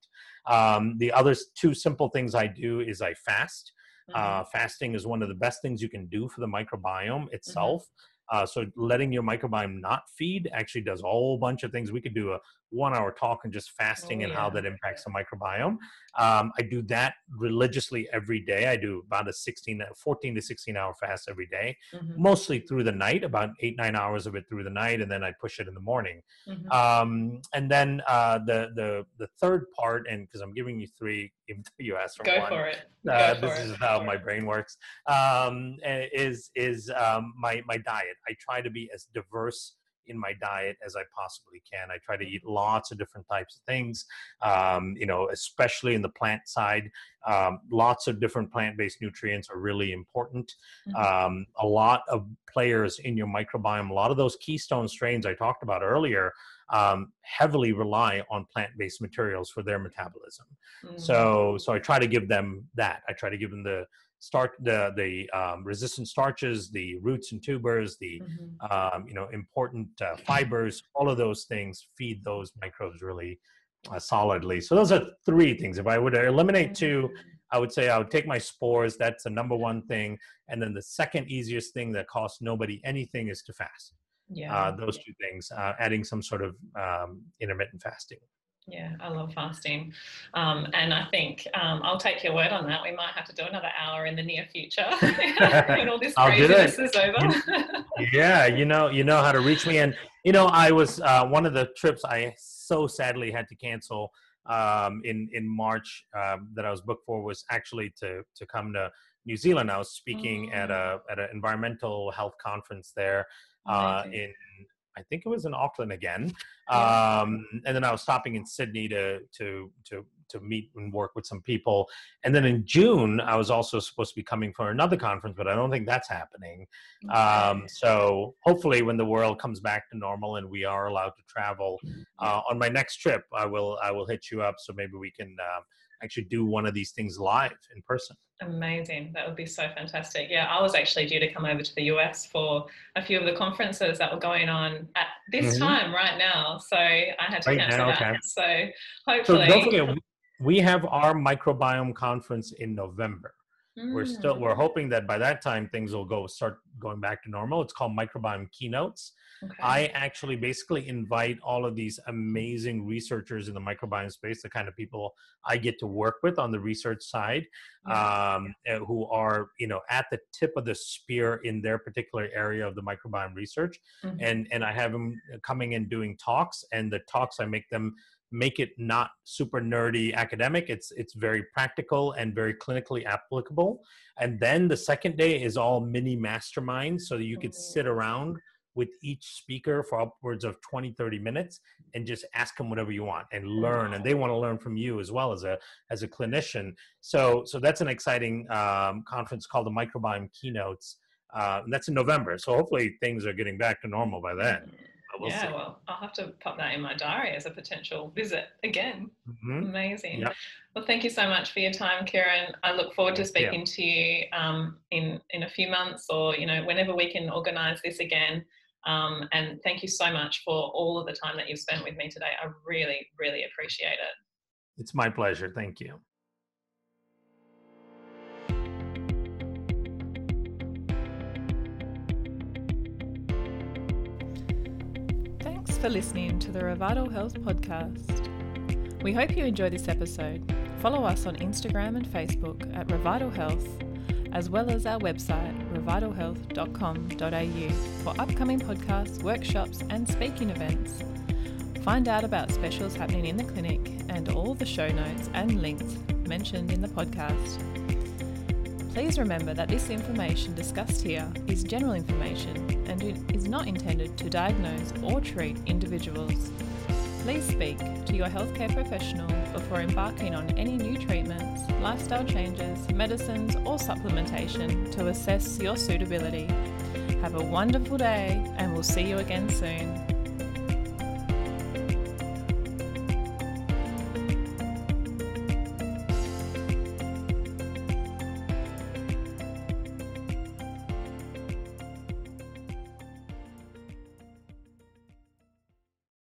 um, the other two simple things I do is I fast. Uh, mm-hmm. Uh, fasting is one of the best things you can do for the microbiome mm-hmm. itself. Mm-hmm. Uh, so letting your microbiome not feed actually does a whole bunch of things. We could do a one hour talk on just fasting oh, and yeah. how that impacts the microbiome. Um, I do that religiously every day. I do about a 16, 14 to 16 hour fast every day, mm-hmm. mostly through the night, about eight, nine hours of it through the night. And then I push it in the morning. Mm-hmm. Um, and then uh, the, the, the third part, and because I'm giving you three, you asked for Go one. For it. Uh, Go this for is it. how my brain works. Um, is is um, my my diet. I try to be as diverse in my diet as I possibly can. I try to eat lots of different types of things, um, you know, especially in the plant side. Um, lots of different plant based nutrients are really important. Mm-hmm. Um, a lot of players in your microbiome, a lot of those keystone strains I talked about earlier. Um, heavily rely on plant-based materials for their metabolism. Mm-hmm. So, so I try to give them that. I try to give them the start the the um, resistant starches, the roots and tubers, the mm-hmm. um, you know important uh, fibers, all of those things feed those microbes really uh, solidly. So those are three things. If I would eliminate two. I would say I would take my spores. That's the number one thing, and then the second easiest thing that costs nobody anything is to fast. Yeah, uh, those two things. Uh, adding some sort of um, intermittent fasting. Yeah, I love fasting. Um, and I think um, I'll take your word on that. We might have to do another hour in the near future when all this craziness is over. yeah, you know, you know how to reach me. And, you know, I was uh, one of the trips I so sadly had to cancel um, in, in March um, that I was booked for was actually to, to come to New Zealand. I was speaking oh. at a at an environmental health conference there uh, in I think it was in Auckland again. Um, and then I was stopping in Sydney to to to to meet and work with some people. And then in June, I was also supposed to be coming for another conference, but I don't think that's happening. Um, so hopefully, when the world comes back to normal and we are allowed to travel, uh, on my next trip, I will I will hit you up so maybe we can. Uh, actually do one of these things live in person. Amazing. That would be so fantastic. Yeah, I was actually due to come over to the US for a few of the conferences that were going on at this mm-hmm. time right now. So I had to right cancel now, that. Okay. So hopefully. So don't forget, we have our microbiome conference in November. Mm. We're still we're hoping that by that time things will go start going back to normal. It's called microbiome keynotes. Okay. I actually basically invite all of these amazing researchers in the microbiome space, the kind of people I get to work with on the research side, um, eh, who are you know at the tip of the spear in their particular area of the microbiome research, mm-hmm. and and I have them coming and doing talks, and the talks I make them make it not super nerdy academic. It's it's very practical and very clinically applicable. And then the second day is all mini masterminds so that you could sit around with each speaker for upwards of 20 30 minutes and just ask them whatever you want and learn and they want to learn from you as well as a as a clinician. So so that's an exciting um, conference called the microbiome keynotes uh, and that's in november. So hopefully things are getting back to normal by then we'll yeah, see. well, I'll have to pop that in my diary as a potential visit again. Mhm. Amazing. Yep. Well, thank you so much for your time, Kiran. I look forward to speaking to you um, in in a few months, or you know, whenever we can organise this again. Um, and thank you so much for all of the time that you've spent with me today. I really, really appreciate it. It's my pleasure. Thank you. For listening to the Revital Health Podcast. We hope you enjoy this episode. Follow us on Instagram and Facebook at Revital Health, as well as our website, revitalhealth.com.au, for upcoming podcasts, workshops, and speaking events. Find out about specials happening in the clinic and all the show notes and links mentioned in the podcast. Please remember that this information discussed here is general information and it is not intended to diagnose or treat individuals. Please speak to your healthcare professional before embarking on any new treatments, lifestyle changes, medicines, or supplementation to assess your suitability. Have a wonderful day, and we'll see you again soon.